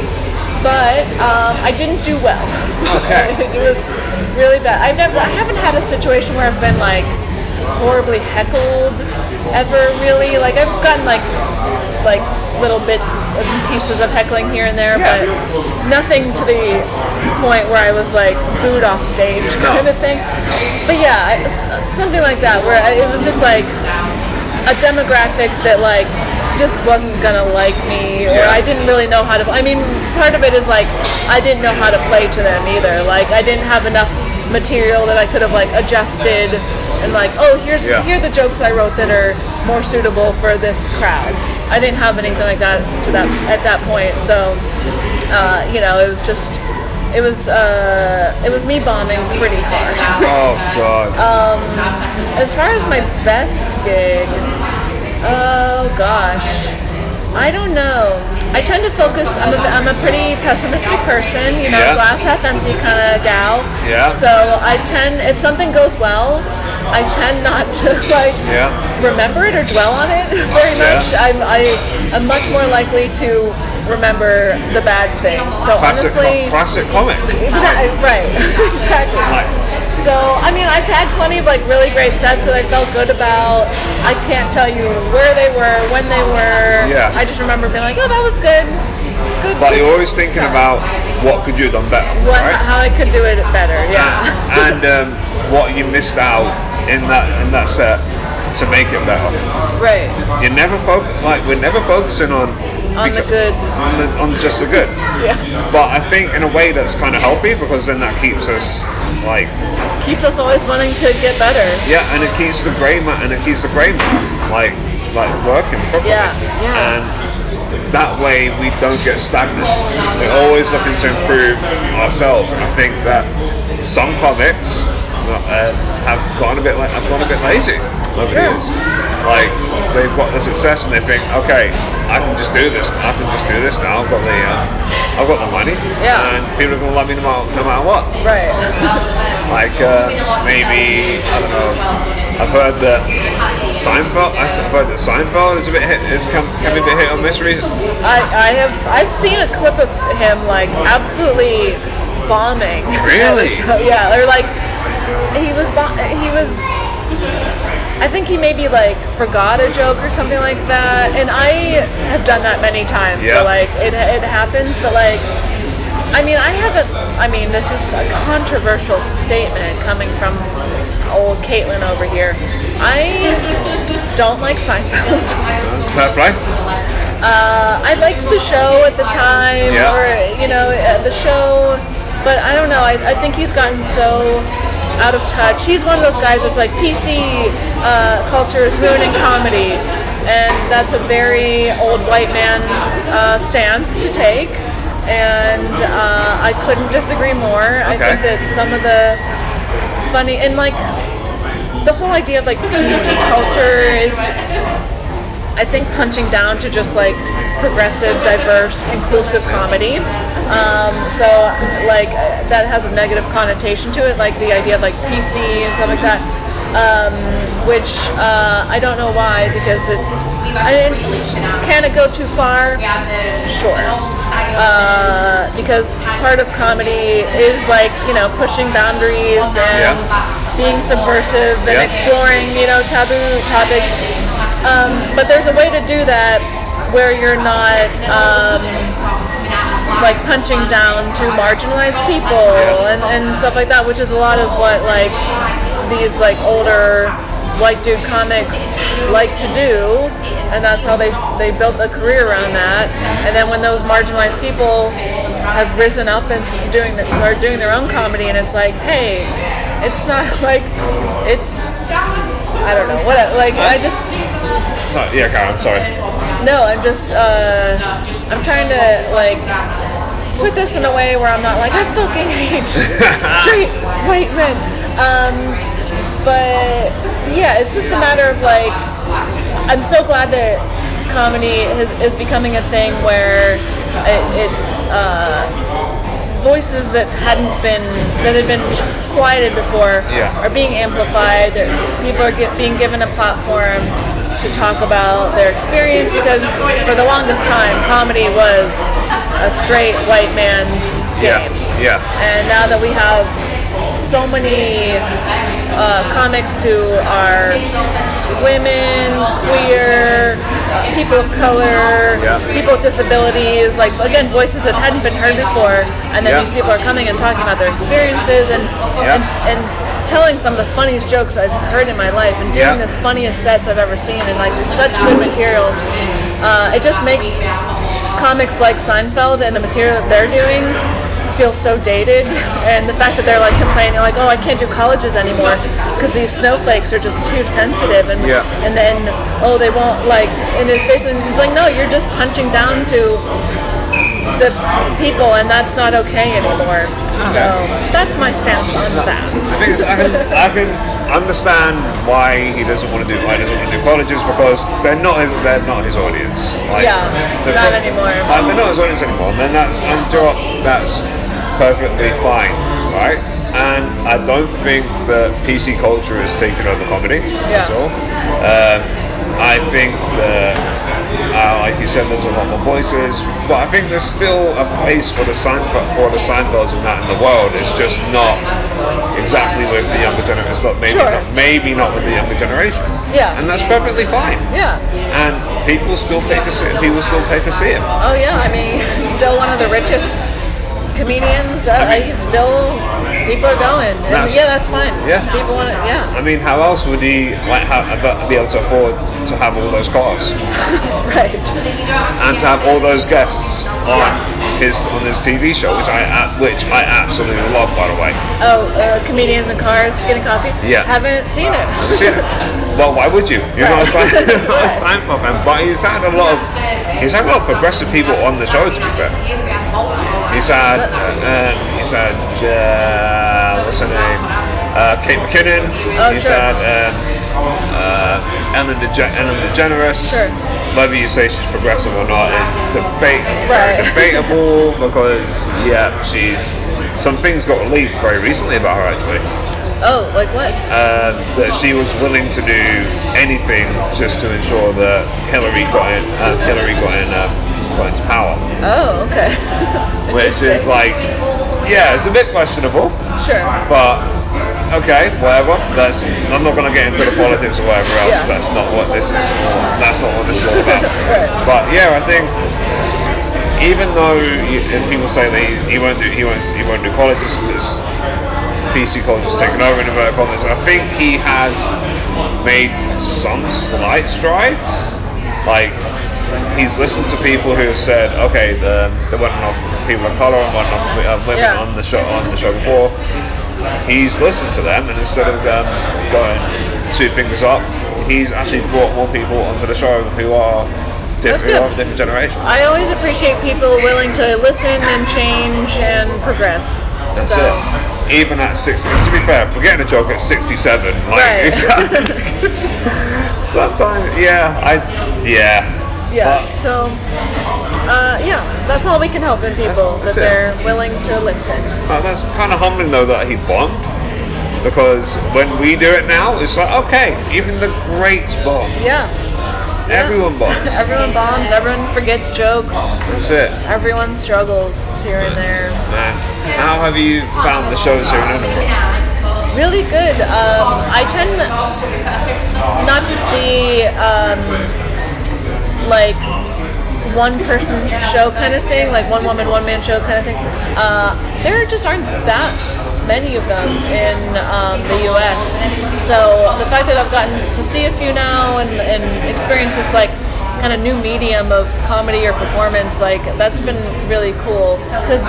but um, I didn't do well. Okay. it was really bad. I've never, I haven't had a situation where I've been like horribly heckled ever really. Like I've gotten like like little bits and pieces of heckling here and there, Yeah. but nothing to the point where I was like booed off stage No. kind of thing. But yeah, something like that where it was just like a demographic that like just wasn't gonna like me or. I didn't really know how to I mean part of it is like I didn't know how to play to them either like I didn't have enough material that I could have like adjusted and like oh here's Yeah. here are the jokes I wrote that are more suitable for this crowd I didn't have anything like that to that at that point so uh, you know it was just it was uh, it was me bombing pretty hard Oh God. um, as far as my best gig, oh gosh, I don't know. I tend to focus. I'm a, I'm a pretty pessimistic person, you know, Yeah. glass half empty kind of gal. Yeah. So I tend, if something goes well, I tend not to like Yeah. remember it or dwell on it very Yeah. much. I'm I am much more likely to remember the bad thing. So classic, honestly, classic comic. Exactly, right. exactly. So, I mean, I've had plenty of like really great sets that I felt good about. I can't tell you where they were, when they were. Yeah. I just remember being like, oh, that was good. Good. But good you're always thinking about what could you have done better, what, right? how I could do it better. Yeah. and um, what you missed out in that in that set to make it better. right. You never focus like we're never focusing on On the good. on, the, on just the good. Yeah. But I think in a way that's kind of healthy because then that keeps us like Keeps us always wanting to get better. yeah, and it keeps the grey matter and it keeps the grey matter like like working properly. Yeah, yeah. And that way we don't get stagnant. We're always looking to improve ourselves. And I think that some comics uh, have gone a bit like have gone a bit lazy over the years. Like they've got the success and they think, okay, I can just do this. I can just do this now. I've got the uh, I've got the money. Yeah. And people are gonna love me no matter, no matter what. Right. Like uh, maybe I don't know. I've heard that Seinfeld. I've heard that Seinfeld is a bit hit, is can, can be a bit hit or miss recently. I, I have I've seen a clip of him like absolutely bombing. Really? Yeah, or like he was he was. I think he maybe like forgot a joke or something like that, and I have done that many times. Yeah. So like it it happens, but like. I mean, I haven't. I mean, this is a controversial statement coming from old Caitlin over here. I don't like Seinfeld. Fair play. Uh, I liked the show at the time, Yeah. or you know, uh, the show, but I don't know. I, I think he's gotten so out of touch. He's one of those guys that's like PC uh, culture is ruining comedy, and that's a very old white man uh, stance to take. and uh, I couldn't disagree more. I think that some of the funny and like the whole idea of like PC culture is I think punching down to just like progressive, diverse, inclusive comedy. Um, so like that has a negative connotation to it, like the idea of like PC and stuff like that. Um, which uh, I don't know why because it's I didn't, can it go too far? Sure. Uh, because part of comedy is like you know pushing boundaries and being subversive and Yeah. exploring you know taboo topics. Um, but there's a way to do that where you're not um, like punching down to marginalized people and, and stuff like that, which is a lot of what like these like older white dude comics like to do, and that's how they they built a career around that. And then when those marginalized people have risen up and doing the, are doing their own comedy, and it's like, hey, it's not like it's I don't know what like I just So, yeah, Karen, sorry. no, I'm just uh, I'm trying to like put this in a way where I'm not like I fucking hate straight white men. Um, but yeah, it's just a matter of like I'm so glad that comedy is, is becoming a thing where it, it's uh, voices that hadn't been that had been quieted before Yeah. are being amplified. That people are get, being given a platform to talk about their experience because for the longest time, comedy was a straight white man's Yeah, game. yeah. And now that we have so many uh, comics who are women, queer, people of color, Yeah. people with disabilities, like again voices that hadn't been heard before, and then Yeah. these people are coming and talking about their experiences and, Yeah. and and telling some of the funniest jokes I've heard in my life and doing the funniest sets I've ever seen and like such good material. Uh, it just makes comics like Seinfeld and the material that they're doing feel so dated and the fact that they're like complaining like oh I can't do colleges anymore because these snowflakes are just too sensitive and Yeah. and then oh they won't like and it's basically it's like no you're just punching down to the people and that's not okay anymore so that's my stance on that The thing is, I can, I can understand why he doesn't want to do why he doesn't want to do colleges because they're not his they're not his audience. Like, Yeah, not pro- anymore. Like, they're not his audience anymore, and then that's sure that's perfectly fine, right? And I don't think that PC culture has taken over comedy Yeah. at all. Um, I think that, uh, like you said, there's a lot more voices, but I think there's still a place for the Seinfeld, for the Seinfelds and that in the world. It's just not exactly with the younger generation. It's not maybe Sure. not, maybe not with the younger generation. Yeah. and that's perfectly fine. yeah And people still pay to see. People still pay to see him. Oh yeah, I mean, still one of the richest comedians. Uh, I mean- he's still people are going. And That's- yeah, that's fine. yeah. people want it. Yeah, I mean, how else would he like ha- be able to afford to have all those cars right. and to have all those guests on his on his TV show, which I a- which I absolutely love, by the way. Oh, uh, comedians and cars getting coffee. Yeah. haven't seen it. Have you seen it? Well, why would you? You're not a Right. Sein- not a Seinfeld fan, but he's had a lot of he's had a lot of progressive people on the show. To be fair, he's had uh, um, he's had uh, what's her name? Uh, Kate McKinnon. Oh, he's sure. had um, uh, Ellen, DeGe- Ellen DeGeneres. Sure. Whether you say she's progressive or not is debate Right. debatable because yeah, she's some things got leaked very recently about her actually Oh, like what? um, that she was willing to do anything just to ensure that Hillary got in, uh, Hillary got in, um, into power, Oh, okay. which is like, yeah, it's a bit questionable, sure. but okay, whatever. That's I'm not gonna get into the politics or whatever else. Yeah. That's not what this is. That's not what this is all about. Right. But yeah, I think even though you, people say that he, he won't do he won't he won't do colleges, it's PC culture's taken over in inverted commas. I think he has made some slight strides. Like he's listened to people who have said, okay, the, there weren't enough people of color and weren't enough women Yeah. on the show on the show before. He's listened to them, and instead of um, going two fingers up, he's actually brought more people onto the show who are different, different generations. I always appreciate people willing to listen and change and progress. That's so, it. Even at 60, to be fair, we're getting a joke at 67. Like, Right. sometimes, yeah, I, yeah. Yeah. But- So, uh, yeah, that's all we can hope in people That's- that that's it. they're willing to listen. Uh, that's kind of humbling though that he bombed. Because when we do it now, it's like, okay, even the greats bomb. Yeah. Yeah. Everyone bombs. Everyone bombs. Everyone forgets jokes. That's it. Everyone struggles here and there. Man, how have you found the shows here in Edinburgh? Really good. Um, I tend not to see um, like one person show kind of thing, like one woman, one man show kind of thing. Uh, there just aren't that many of them in um, the U.S. So the fact that I've gotten to see a few now and, and experience this like kind of new medium of comedy or performance, like that's been really cool. Because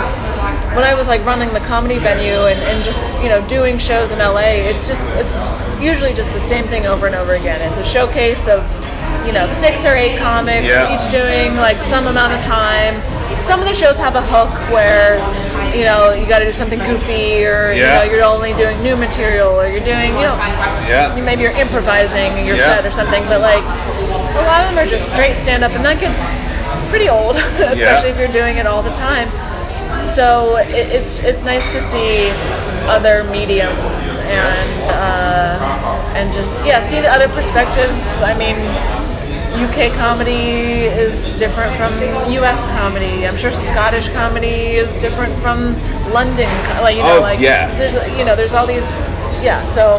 when I was like running the comedy venue and, and just you know doing shows in LA, it's just it's usually just the same thing over and over again. It's a showcase of you know six or eight comics Yeah. each doing like some amount of time. Some of the shows have a hook where you know you got to do something goofy or Yeah. you know you're only doing new material or you're doing you know Yeah. maybe you're improvising your set or something, but like a lot of them are just straight stand up, and that gets pretty old, especially if you're doing it all the time. So it, it's it's nice to see other mediums and uh, and just yeah see the other perspectives. I mean. UK comedy is different from US comedy. I'm sure Scottish comedy is different from London. Like you know, Oh, like yeah. there's you know there's all these yeah. So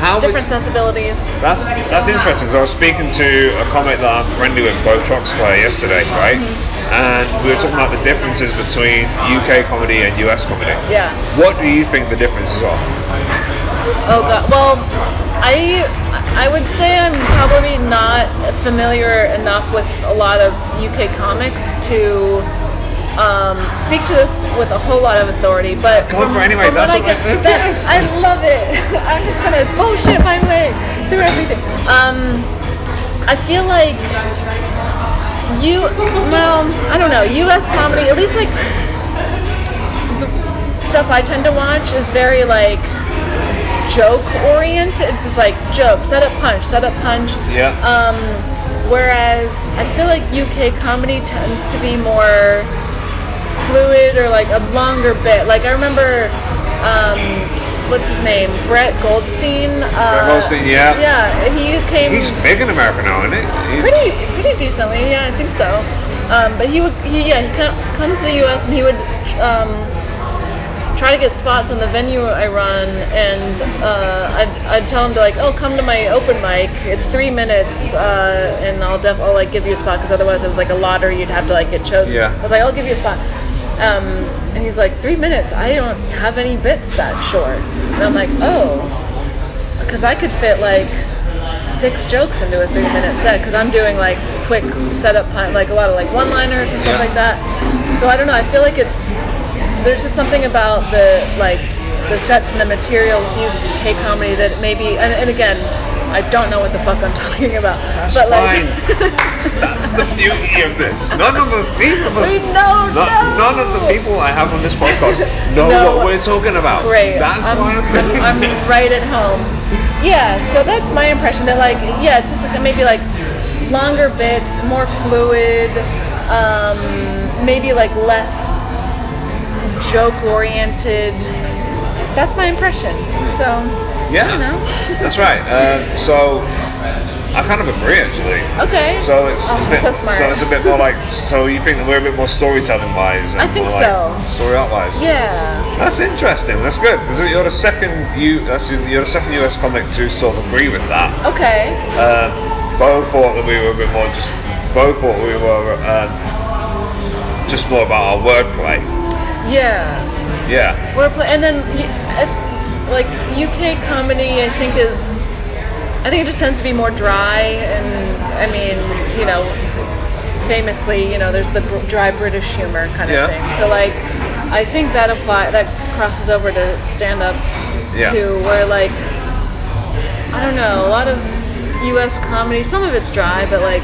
How would- different sensibilities. That's that's interesting. Because I was speaking to a comic that I'm friendly with, Bo Troxclair, yesterday, right? Mm-hmm. And we were talking about the differences between UK comedy and US comedy. Yeah. What do you think the differences are? Oh god. Well, I I would say I'm probably not familiar enough with a lot of UK comics to um, speak to this with a whole lot of authority. But Go from, anyway, from that's what I what I- that- yes. I love it. I'm just gonna bullshit my way through everything. Um, I feel like you well, I don't know. U.S. comedy, at least like the stuff I tend to watch is very like joke oriented. It's just like joke, set up punch, set up punch. Yeah. Um, whereas I feel like UK comedy tends to be more fluid or like a longer bit. Like I remember, um, what's his name? Brett Goldstein. Uh, Brett Goldstein, yeah. Yeah, he came He's big in America now, isn't he? He's, pretty pretty decently. Yeah, I think so. Um, but he would he yeah he come, come to the U.S. and he would um, try to get spots on the venue I run, and uh, I'd, I'd tell him to like oh come to my open mic. It's three minutes, uh, and I'll def I'll like give you a spot because otherwise it was like a lottery. You'd have to like get chosen. Yeah. I was like I'll give you a spot. Um, and he's like three minutes. I don't have any bits that short. And I'm like oh because I could fit like six jokes into a three minute set because I'm doing like quick setup like a lot of like one liners and stuff Yeah. like that. So I don't know. I feel like it's there's just something about the like the sets and the material with UK comedy that maybe and, and again I don't know what the fuck I'm talking about. That's but fine. like That's the beauty of this. None of us, neither of us, We know, no- no. none of the people I have on this podcast know No. what we're talking about. Great. That's I'm, why I'm doing I'm this. right at home. Yeah, so that's my impression that like yeah, it's just like maybe like longer bits, more fluid, um, maybe like less joke oriented. That's my impression. So Yeah, don't know. that's right. Uh, so I kind of agree actually. Okay. So it's, Oh, it's a bit, so smart. it's a bit more like. So you think that we're a bit more storytelling wise and I think more like so. story art wise. Yeah. That's interesting. That's good because you're the second you. That's you're the second US comic to sort of agree with that. Okay. Um, Bo thought that we were a bit more just. Bo thought we were um, just more about our wordplay. Yeah. Yeah. Wordplay, and then y- uh, like UK comedy, I think is, I think it just tends to be more dry, and I mean, you know, famously, you know, there's the dry British humor kind of Yeah. thing. So like, I think that apply that crosses over to stand up Yeah. too, where like, I don't know, a lot of U.S. comedy, some of it's dry, but like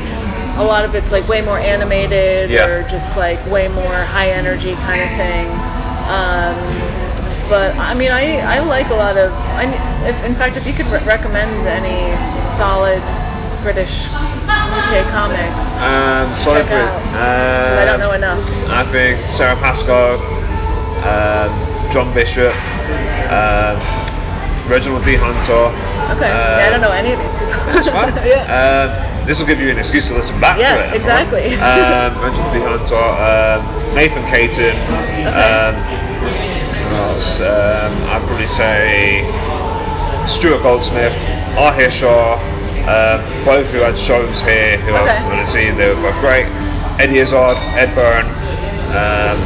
a lot of it's like way more animated Yeah. or just like way more high energy kind of thing. Um, but I mean, I, I like a lot of. I if in fact, if you could re- recommend any solid British UK comics, Um, sorry, check for- out. 'cause I don't know um, enough. I think Sara Pascoe, um, John Bishop, um, Reginald D. Hunter. Okay, yeah, I um, don't know any of these people. That's fine. yeah. Um, this will give you an excuse to listen back Yeah, to it. exactly. Um, Reginald D. Hunter, um, Nathan Caton. Um, who else? Um, I'd probably say Stuart Goldsmith, R. Shaw, um, both who had shows here who Okay. I've to see. They were both great. Eddie Izzard, Ed Byrne, um,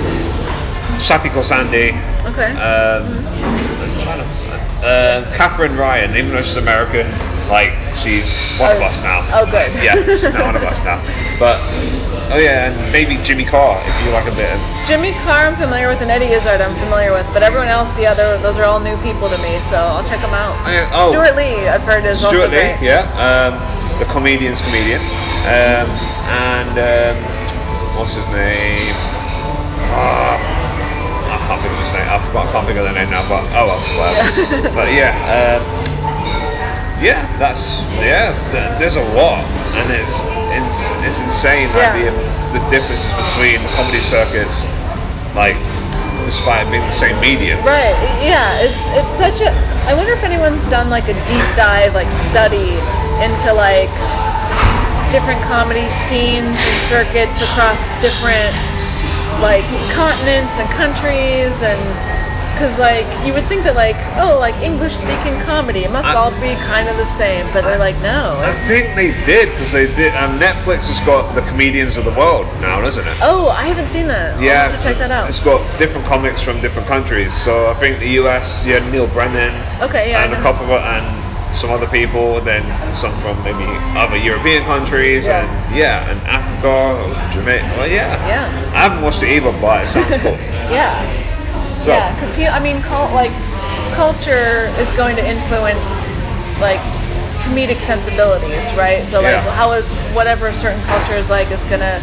Shappi Khorsandi. Okay. Um, I'm trying to. Um, Katherine Ryan, even though she's American, like she's one of Oh. us now. Oh, good. Yeah, she's not one of us now. But oh yeah, and maybe Jimmy Carr if you like a bit of. Jimmy Carr I'm familiar with and Eddie Izzard I'm familiar with, but everyone else, yeah, they're, those are all new people to me, so I'll check them out. Uh, oh. Stewart Lee, I've heard is also Stewart Lee, great. yeah, um, the comedian's comedian, um, and um, what's his name? Ah, I can't think of his name. I forgot. I can't think of the name now. But oh well, whatever. but yeah, um, yeah, that's yeah. Th- there's a lot, and it's it's, it's insane like Yeah. the the differences between comedy circuits, like despite being the same medium. Right. Yeah. It's it's such a. I wonder if anyone's done like a deep dive, like study into like different comedy scenes and circuits across different like continents and countries and because like you would think that like oh like English speaking comedy it must I- all be kind of the same but they're like no I think they did because they did. Um, Netflix has got the comedians of the world now, doesn't it? oh I haven't seen that I'll Yeah, have to check that out It's got different comics from different countries. So I think the US, you had Neal Brennan, Okay, yeah, and a couple of and some other people, then some from maybe other European countries, Yeah. and yeah, and Africa, or Jamaica. Well, yeah, Yeah. I haven't watched it either, but it sounds cool. yeah So Yeah, because he, I mean, cul- like culture is going to influence like comedic sensibilities, right? So like, Yeah. how is whatever a certain culture is like is gonna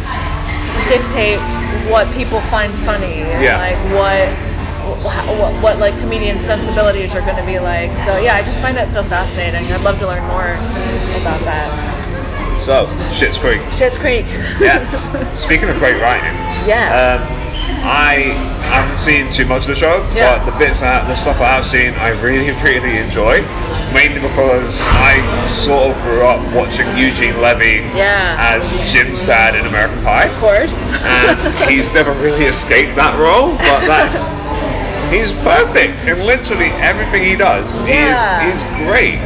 dictate what people find funny and Yeah. like what. What, what like comedian sensibilities are going to be like so yeah i just find that so fascinating i'd love to learn more about that so Shit's Creek. Schitt's creek Yes. Speaking of great writing, Yeah. Um, I haven't seen too much of the show, Yeah. but the bits, I, the stuff I have seen, I really, really enjoy. Mainly because I sort of grew up watching Eugene Levy Yeah. as Jim's dad in American Pie. of course and he's never really escaped that role. But that's he's perfect in literally everything he does. Yeah. Is he's great.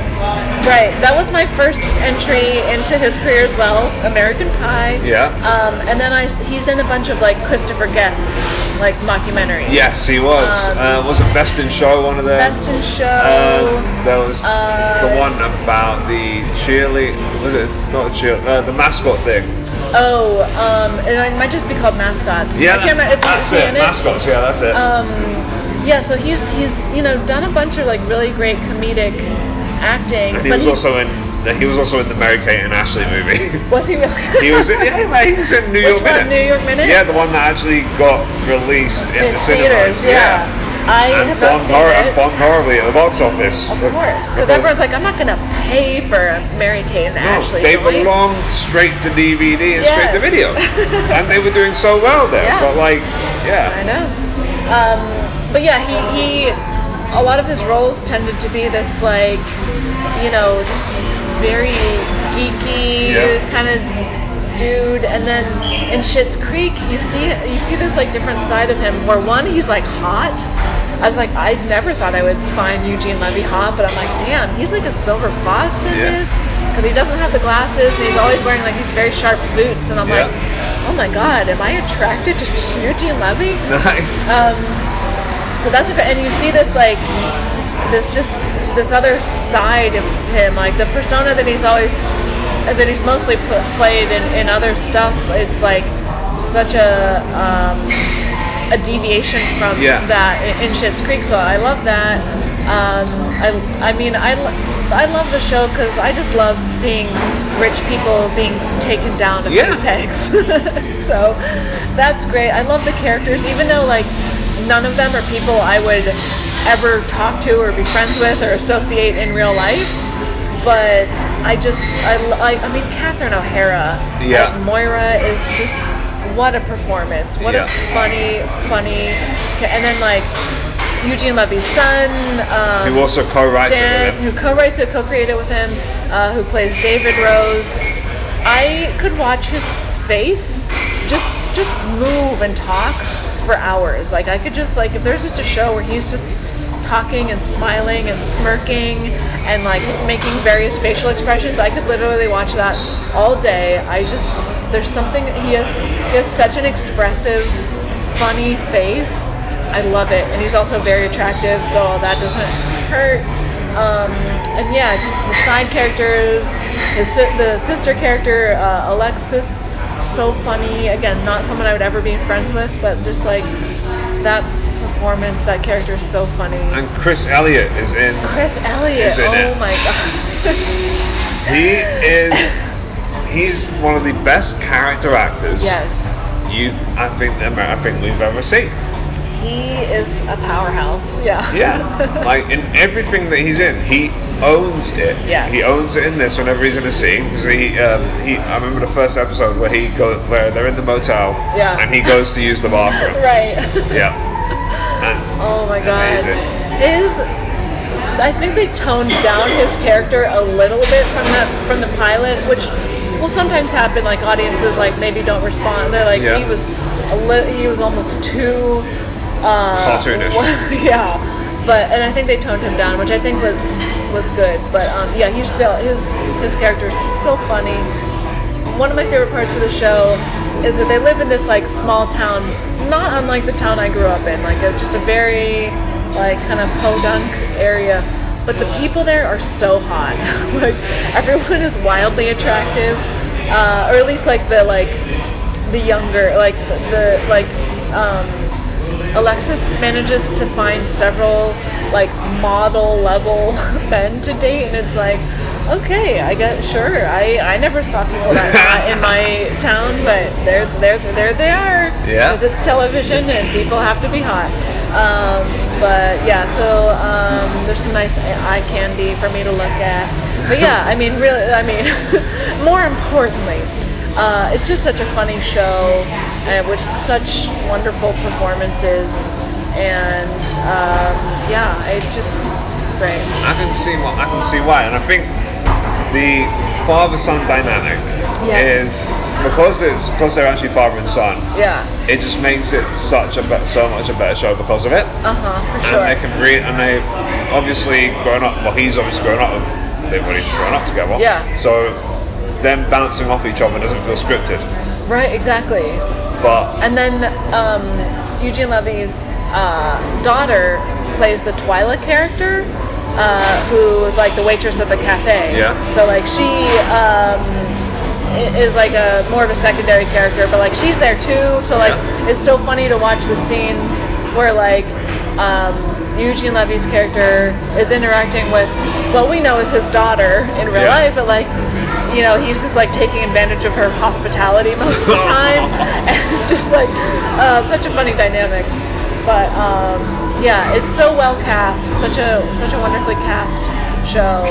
Right. That was my first entry into his career as well, American Pie. Yeah. Um, and then I he's in a bunch of like Christopher Guest like mockumentaries. Yes, he was. Um, uh, was it Best in Show? One of them. Best in Show. Um, there was Uh, the one about the cheerlead. Was it not a cheer? Uh, the mascot thing. Oh, um, and it might just be called mascots. Yeah, I can't remember that's you've it. seen it. Mascots. Yeah, that's it. Um, yeah. So he's he's you know done a bunch of like really great comedic acting. and he but was also in. He was also in the Mary Kate and Ashley movie. Was he really? he was in. Yeah, he was in New Which York one, Minute. New York Minute? Yeah, the one that actually got released in, in the theaters. cinemas. Yeah. I and have not seen hor- it. and bombed horribly at the box office. Of course, because everyone's like, I'm not gonna pay for Mary Kate and No, Ashley. they joint." belong straight to DVD and straight to video, and they were doing so well there. Yeah. But like, yeah, I yeah, know. Um, but yeah, he, he, a lot of his roles tended to be this like, you know, just very geeky Yeah. kind of dude. And then in Schitt's Creek, you see you see this like different side of him where one he's like hot. I was like, I never thought I would find Eugene Levy hot, but I'm like, damn, he's like a silver fox in Yeah. this because he doesn't have the glasses and he's always wearing like these very sharp suits. And I'm Yeah. like, oh my god, am I attracted to Eugene Levy? nice. Um, so that's okay. And you see this like this just this other side of him, like the persona that he's always that he's mostly put, played in, in other stuff. It's like such a um, a deviation from Yeah. that in, in Schitt's Creek. So I love that. Um, I I mean I I love the show because I just love seeing rich people being taken down a Yeah. few pegs. so that's great. I love the characters, even though like none of them are people I would ever talk to or be friends with or associate in real life. But I just I, I, I mean Catherine O'Hara Yeah. as Moira is just what a performance. What Yeah. a funny, funny, and then like Eugene Levy's son. Um, Who also co-writes it with him. who co-writes it, co-created it with him, uh, who plays David Rose. I could watch his face just just move and talk for hours. Like I could just like if there's just a show where he's just talking and smiling and smirking and like just making various facial expressions, I could literally watch that all day. I just there's something he has he has such an expressive, funny face. I love it, and he's also very attractive, so that doesn't hurt. Um, and yeah, just the side characters, the sister character uh, Alexis, so funny. Again, not someone I would ever be friends with, but just like that performance, that character is so funny. And Chris Elliott is in. Chris Elliott, in oh it. my god. He is. He's one of the best character actors yes, you I think I think we've ever seen. he is a powerhouse. Yeah. Yeah, like in everything that he's in, he owns it. Yes. He owns it in this whenever he's in a scene. So he, um, he, I remember the first episode where he go where they're in the motel, Yeah. and he goes to use the bathroom. right. Yeah. Oh my god. Amazing. His I think they toned down his character a little bit from that from the pilot, which will sometimes happen like audiences like maybe don't respond. They're like Yeah. he was a li- he was almost too uh Cartoonish. yeah. But and I think they toned him down, which I think was was good. But um, yeah, he's still his his character's so funny one of my favorite parts of the show is that they live in this like small town, not unlike the town I grew up in, like just a very like kind of podunk area. But the people there are so hot. like everyone is wildly attractive, uh, or at least like the like the younger like the, the like um, Alexis manages to find several like model level men to date, and it's like, okay, I get sure. I, I never saw people that hot in my town, but there there there they are. Yeah. Because it's television and people have to be hot. Um, but yeah, so um, there's some nice eye candy for me to look at. But yeah, I mean, really, I mean, more importantly. Uh, it's just such a funny show, uh, with such wonderful performances, and um, yeah, it just it's great. I can see what I can see why, and I think the father-son dynamic Yes. is because it's because they're actually father and son. Yeah. It just makes it such a bet so much a better show because of it. Uh huh. And sure. they can read, and they obviously grown up. Well, he's obviously grown up. already grown up together. Yeah. So them bouncing off each other doesn't feel scripted. Right. Exactly. But And then um, Eugene Levy's uh, daughter plays the Twyla character, uh, who is like the waitress at the cafe. Yeah. So like she um, is like a more of a secondary character, but like she's there too. So like Yeah. it's so funny to watch the scenes where like um, Eugene Levy's character is interacting with what we know is his daughter in real Yeah. life, but like you know he's just like taking advantage of her hospitality most of the time, and it's just like uh, such a funny dynamic. But um, yeah, it's so well cast, such a such a wonderfully cast show,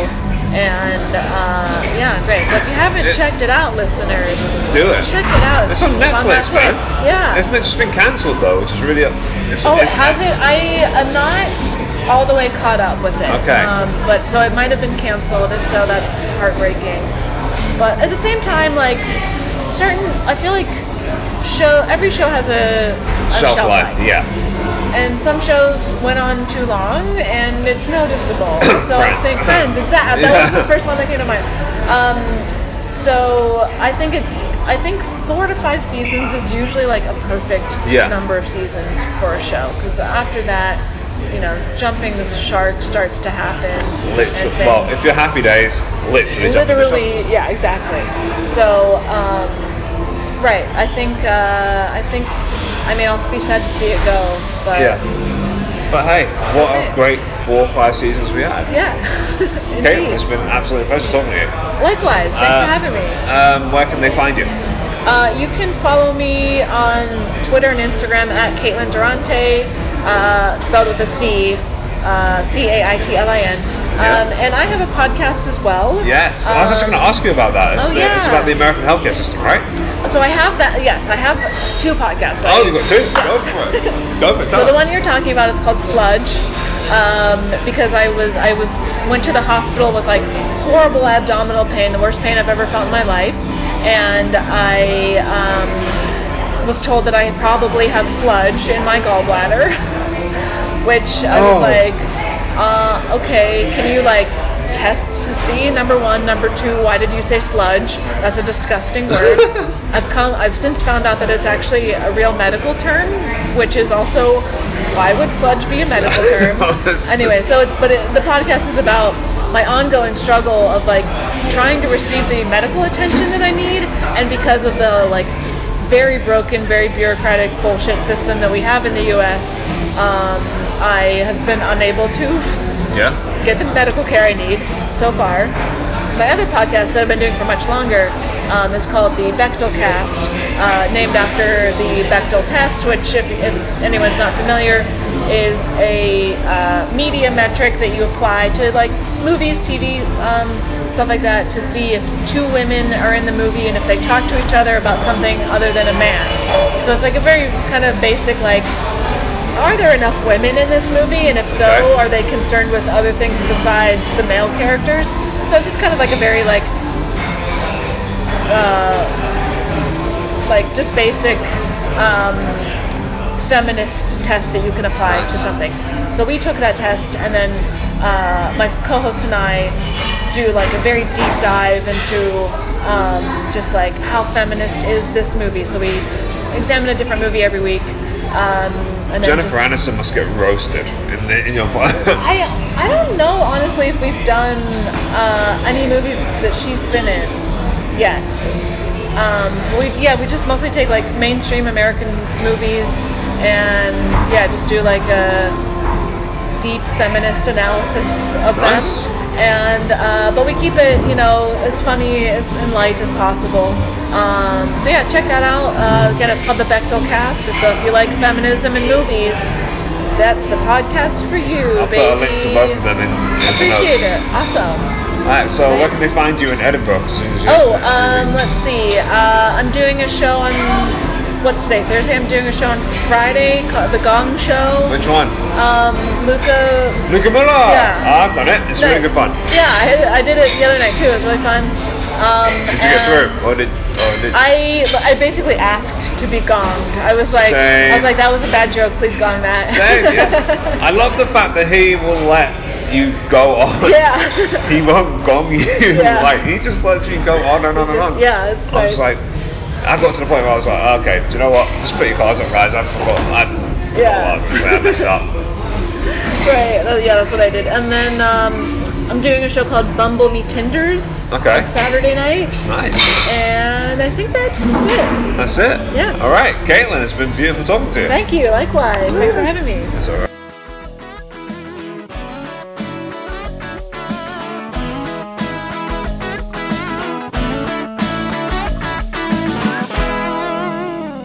and uh, yeah, great. So if you haven't It- checked it out, listeners, do it. Check it out. It's on Netflix, man. Yeah. Isn't it just been cancelled though, which is really. It's, Oh, it has it? I am not all the way caught up with it. Okay. Um, but so it might have been canceled. If so, that's heartbreaking. But at the same time, like certain, I feel like show every show has a, a Shelf life, yeah. And some shows went on too long, and it's noticeable. So I think Friends, exactly. That was the first one that came to mind. Um, so I think it's I think four to five seasons is usually like a perfect Yeah. number of seasons for a show because after that, you know, jumping the shark starts to happen. Literally, well, if you're happy days, literally, literally, yeah, exactly. So, um, right, I think uh, I think I mean I'll be sad to see it go, but Yeah. But hey, what a great, four or five seasons we had. Yeah. Caitlin, it's been an absolute pleasure talking to you. Likewise. Thanks Uh, for having me. Um, where can they find you? Uh, you can follow me on Twitter and Instagram at Caitlin Durante, uh, spelled with a C, uh, C A I T L I N. Yeah. Um, and I have a podcast as well. Yes, I was actually going to Um, ask you about that. It's, oh, the- it's about the American healthcare system, right? So I have that. Yes, I have two podcasts. Oh, you've got two. Go for it. Go for it. So the one you're talking about is called Sludge, um, because I was I was went to the hospital with like horrible abdominal pain, the worst pain I've ever felt in my life, and I um, was told that I probably have sludge in my gallbladder, which I Oh. was like, uh, okay, can you like test to see number one, number two, why did you say sludge? That's a disgusting word. I've come I've since found out that it's actually a real medical term, which is also why would sludge be a medical term? No, anyway, just- so it's but it, the podcast is about my ongoing struggle of like trying to receive the medical attention that I need, and because of the like very broken, very bureaucratic bullshit system that we have in the U.S., um, I have been unable to Yeah. get the medical care I need so far. My other podcast that I've been doing for much longer um, is called the Bechdel Cast, uh, named after the Bechdel test, which, if, if anyone's not familiar, is a uh, media metric that you apply to like movies, TV, um, stuff like that, to see if two women are in the movie and if they talk to each other about something other than a man. So it's like a very kind of basic like are there enough women in this movie? And if so, are they concerned with other things besides the male characters? So it's just kind of like a very like, uh, like just basic um, feminist test that you can apply to something. So we took that test, and then uh, my co-host and I do like a very deep dive into um, just like how feminist is this movie. So we examine a different movie every week. Um, and Jennifer just- Aniston must get roasted in the in your podcast. I I don't know honestly if we've done uh, any movies that she's been in yet. Um, we yeah we just mostly take like mainstream American movies and yeah just do like a deep feminist analysis of Nice. them. And uh, but we keep it you know as funny as and light as possible. Um, so yeah, check that out. Uh, again, it's called the Bechdel Cast. So if you like feminism in movies, that's the podcast for you, I'll put baby. a link to both of them in, in the Appreciate notes. it. Awesome. Alright, so where can they find you in Edinburgh? as soon as Oh, um, let's see. Uh, I'm doing a show on what's today? Thursday. I'm doing a show on Friday called The Gong Show. Which one? Um, Luca. Luca Miller! Yeah. Oh, I've done it. It's really good fun. Yeah, I, I did it the other night too. It was really fun. Um, Did you get through? Or did, or did I I basically asked to be gonged. I was like Same. I was like that was a bad joke. Please gong that. Same, yeah. I love the fact that he will let you go on. Yeah. he won't gong you. Yeah. Like he just lets you go on and on and on. yeah, it's I was nice. like, I got to the point where I was like, okay, do you know what? Just put your cards up, guys. I forgot. I forgot Yeah. what I was going to say. I messed up. right. Yeah, that's what I did. And then um, I'm doing a show called Bumble Me Tinders Okay. on Saturday night. Nice. And I think that's it. That's it. Yeah. All right, Caitlin, it's been beautiful talking to you. Thank you. Likewise. Thanks for having me. It's all right.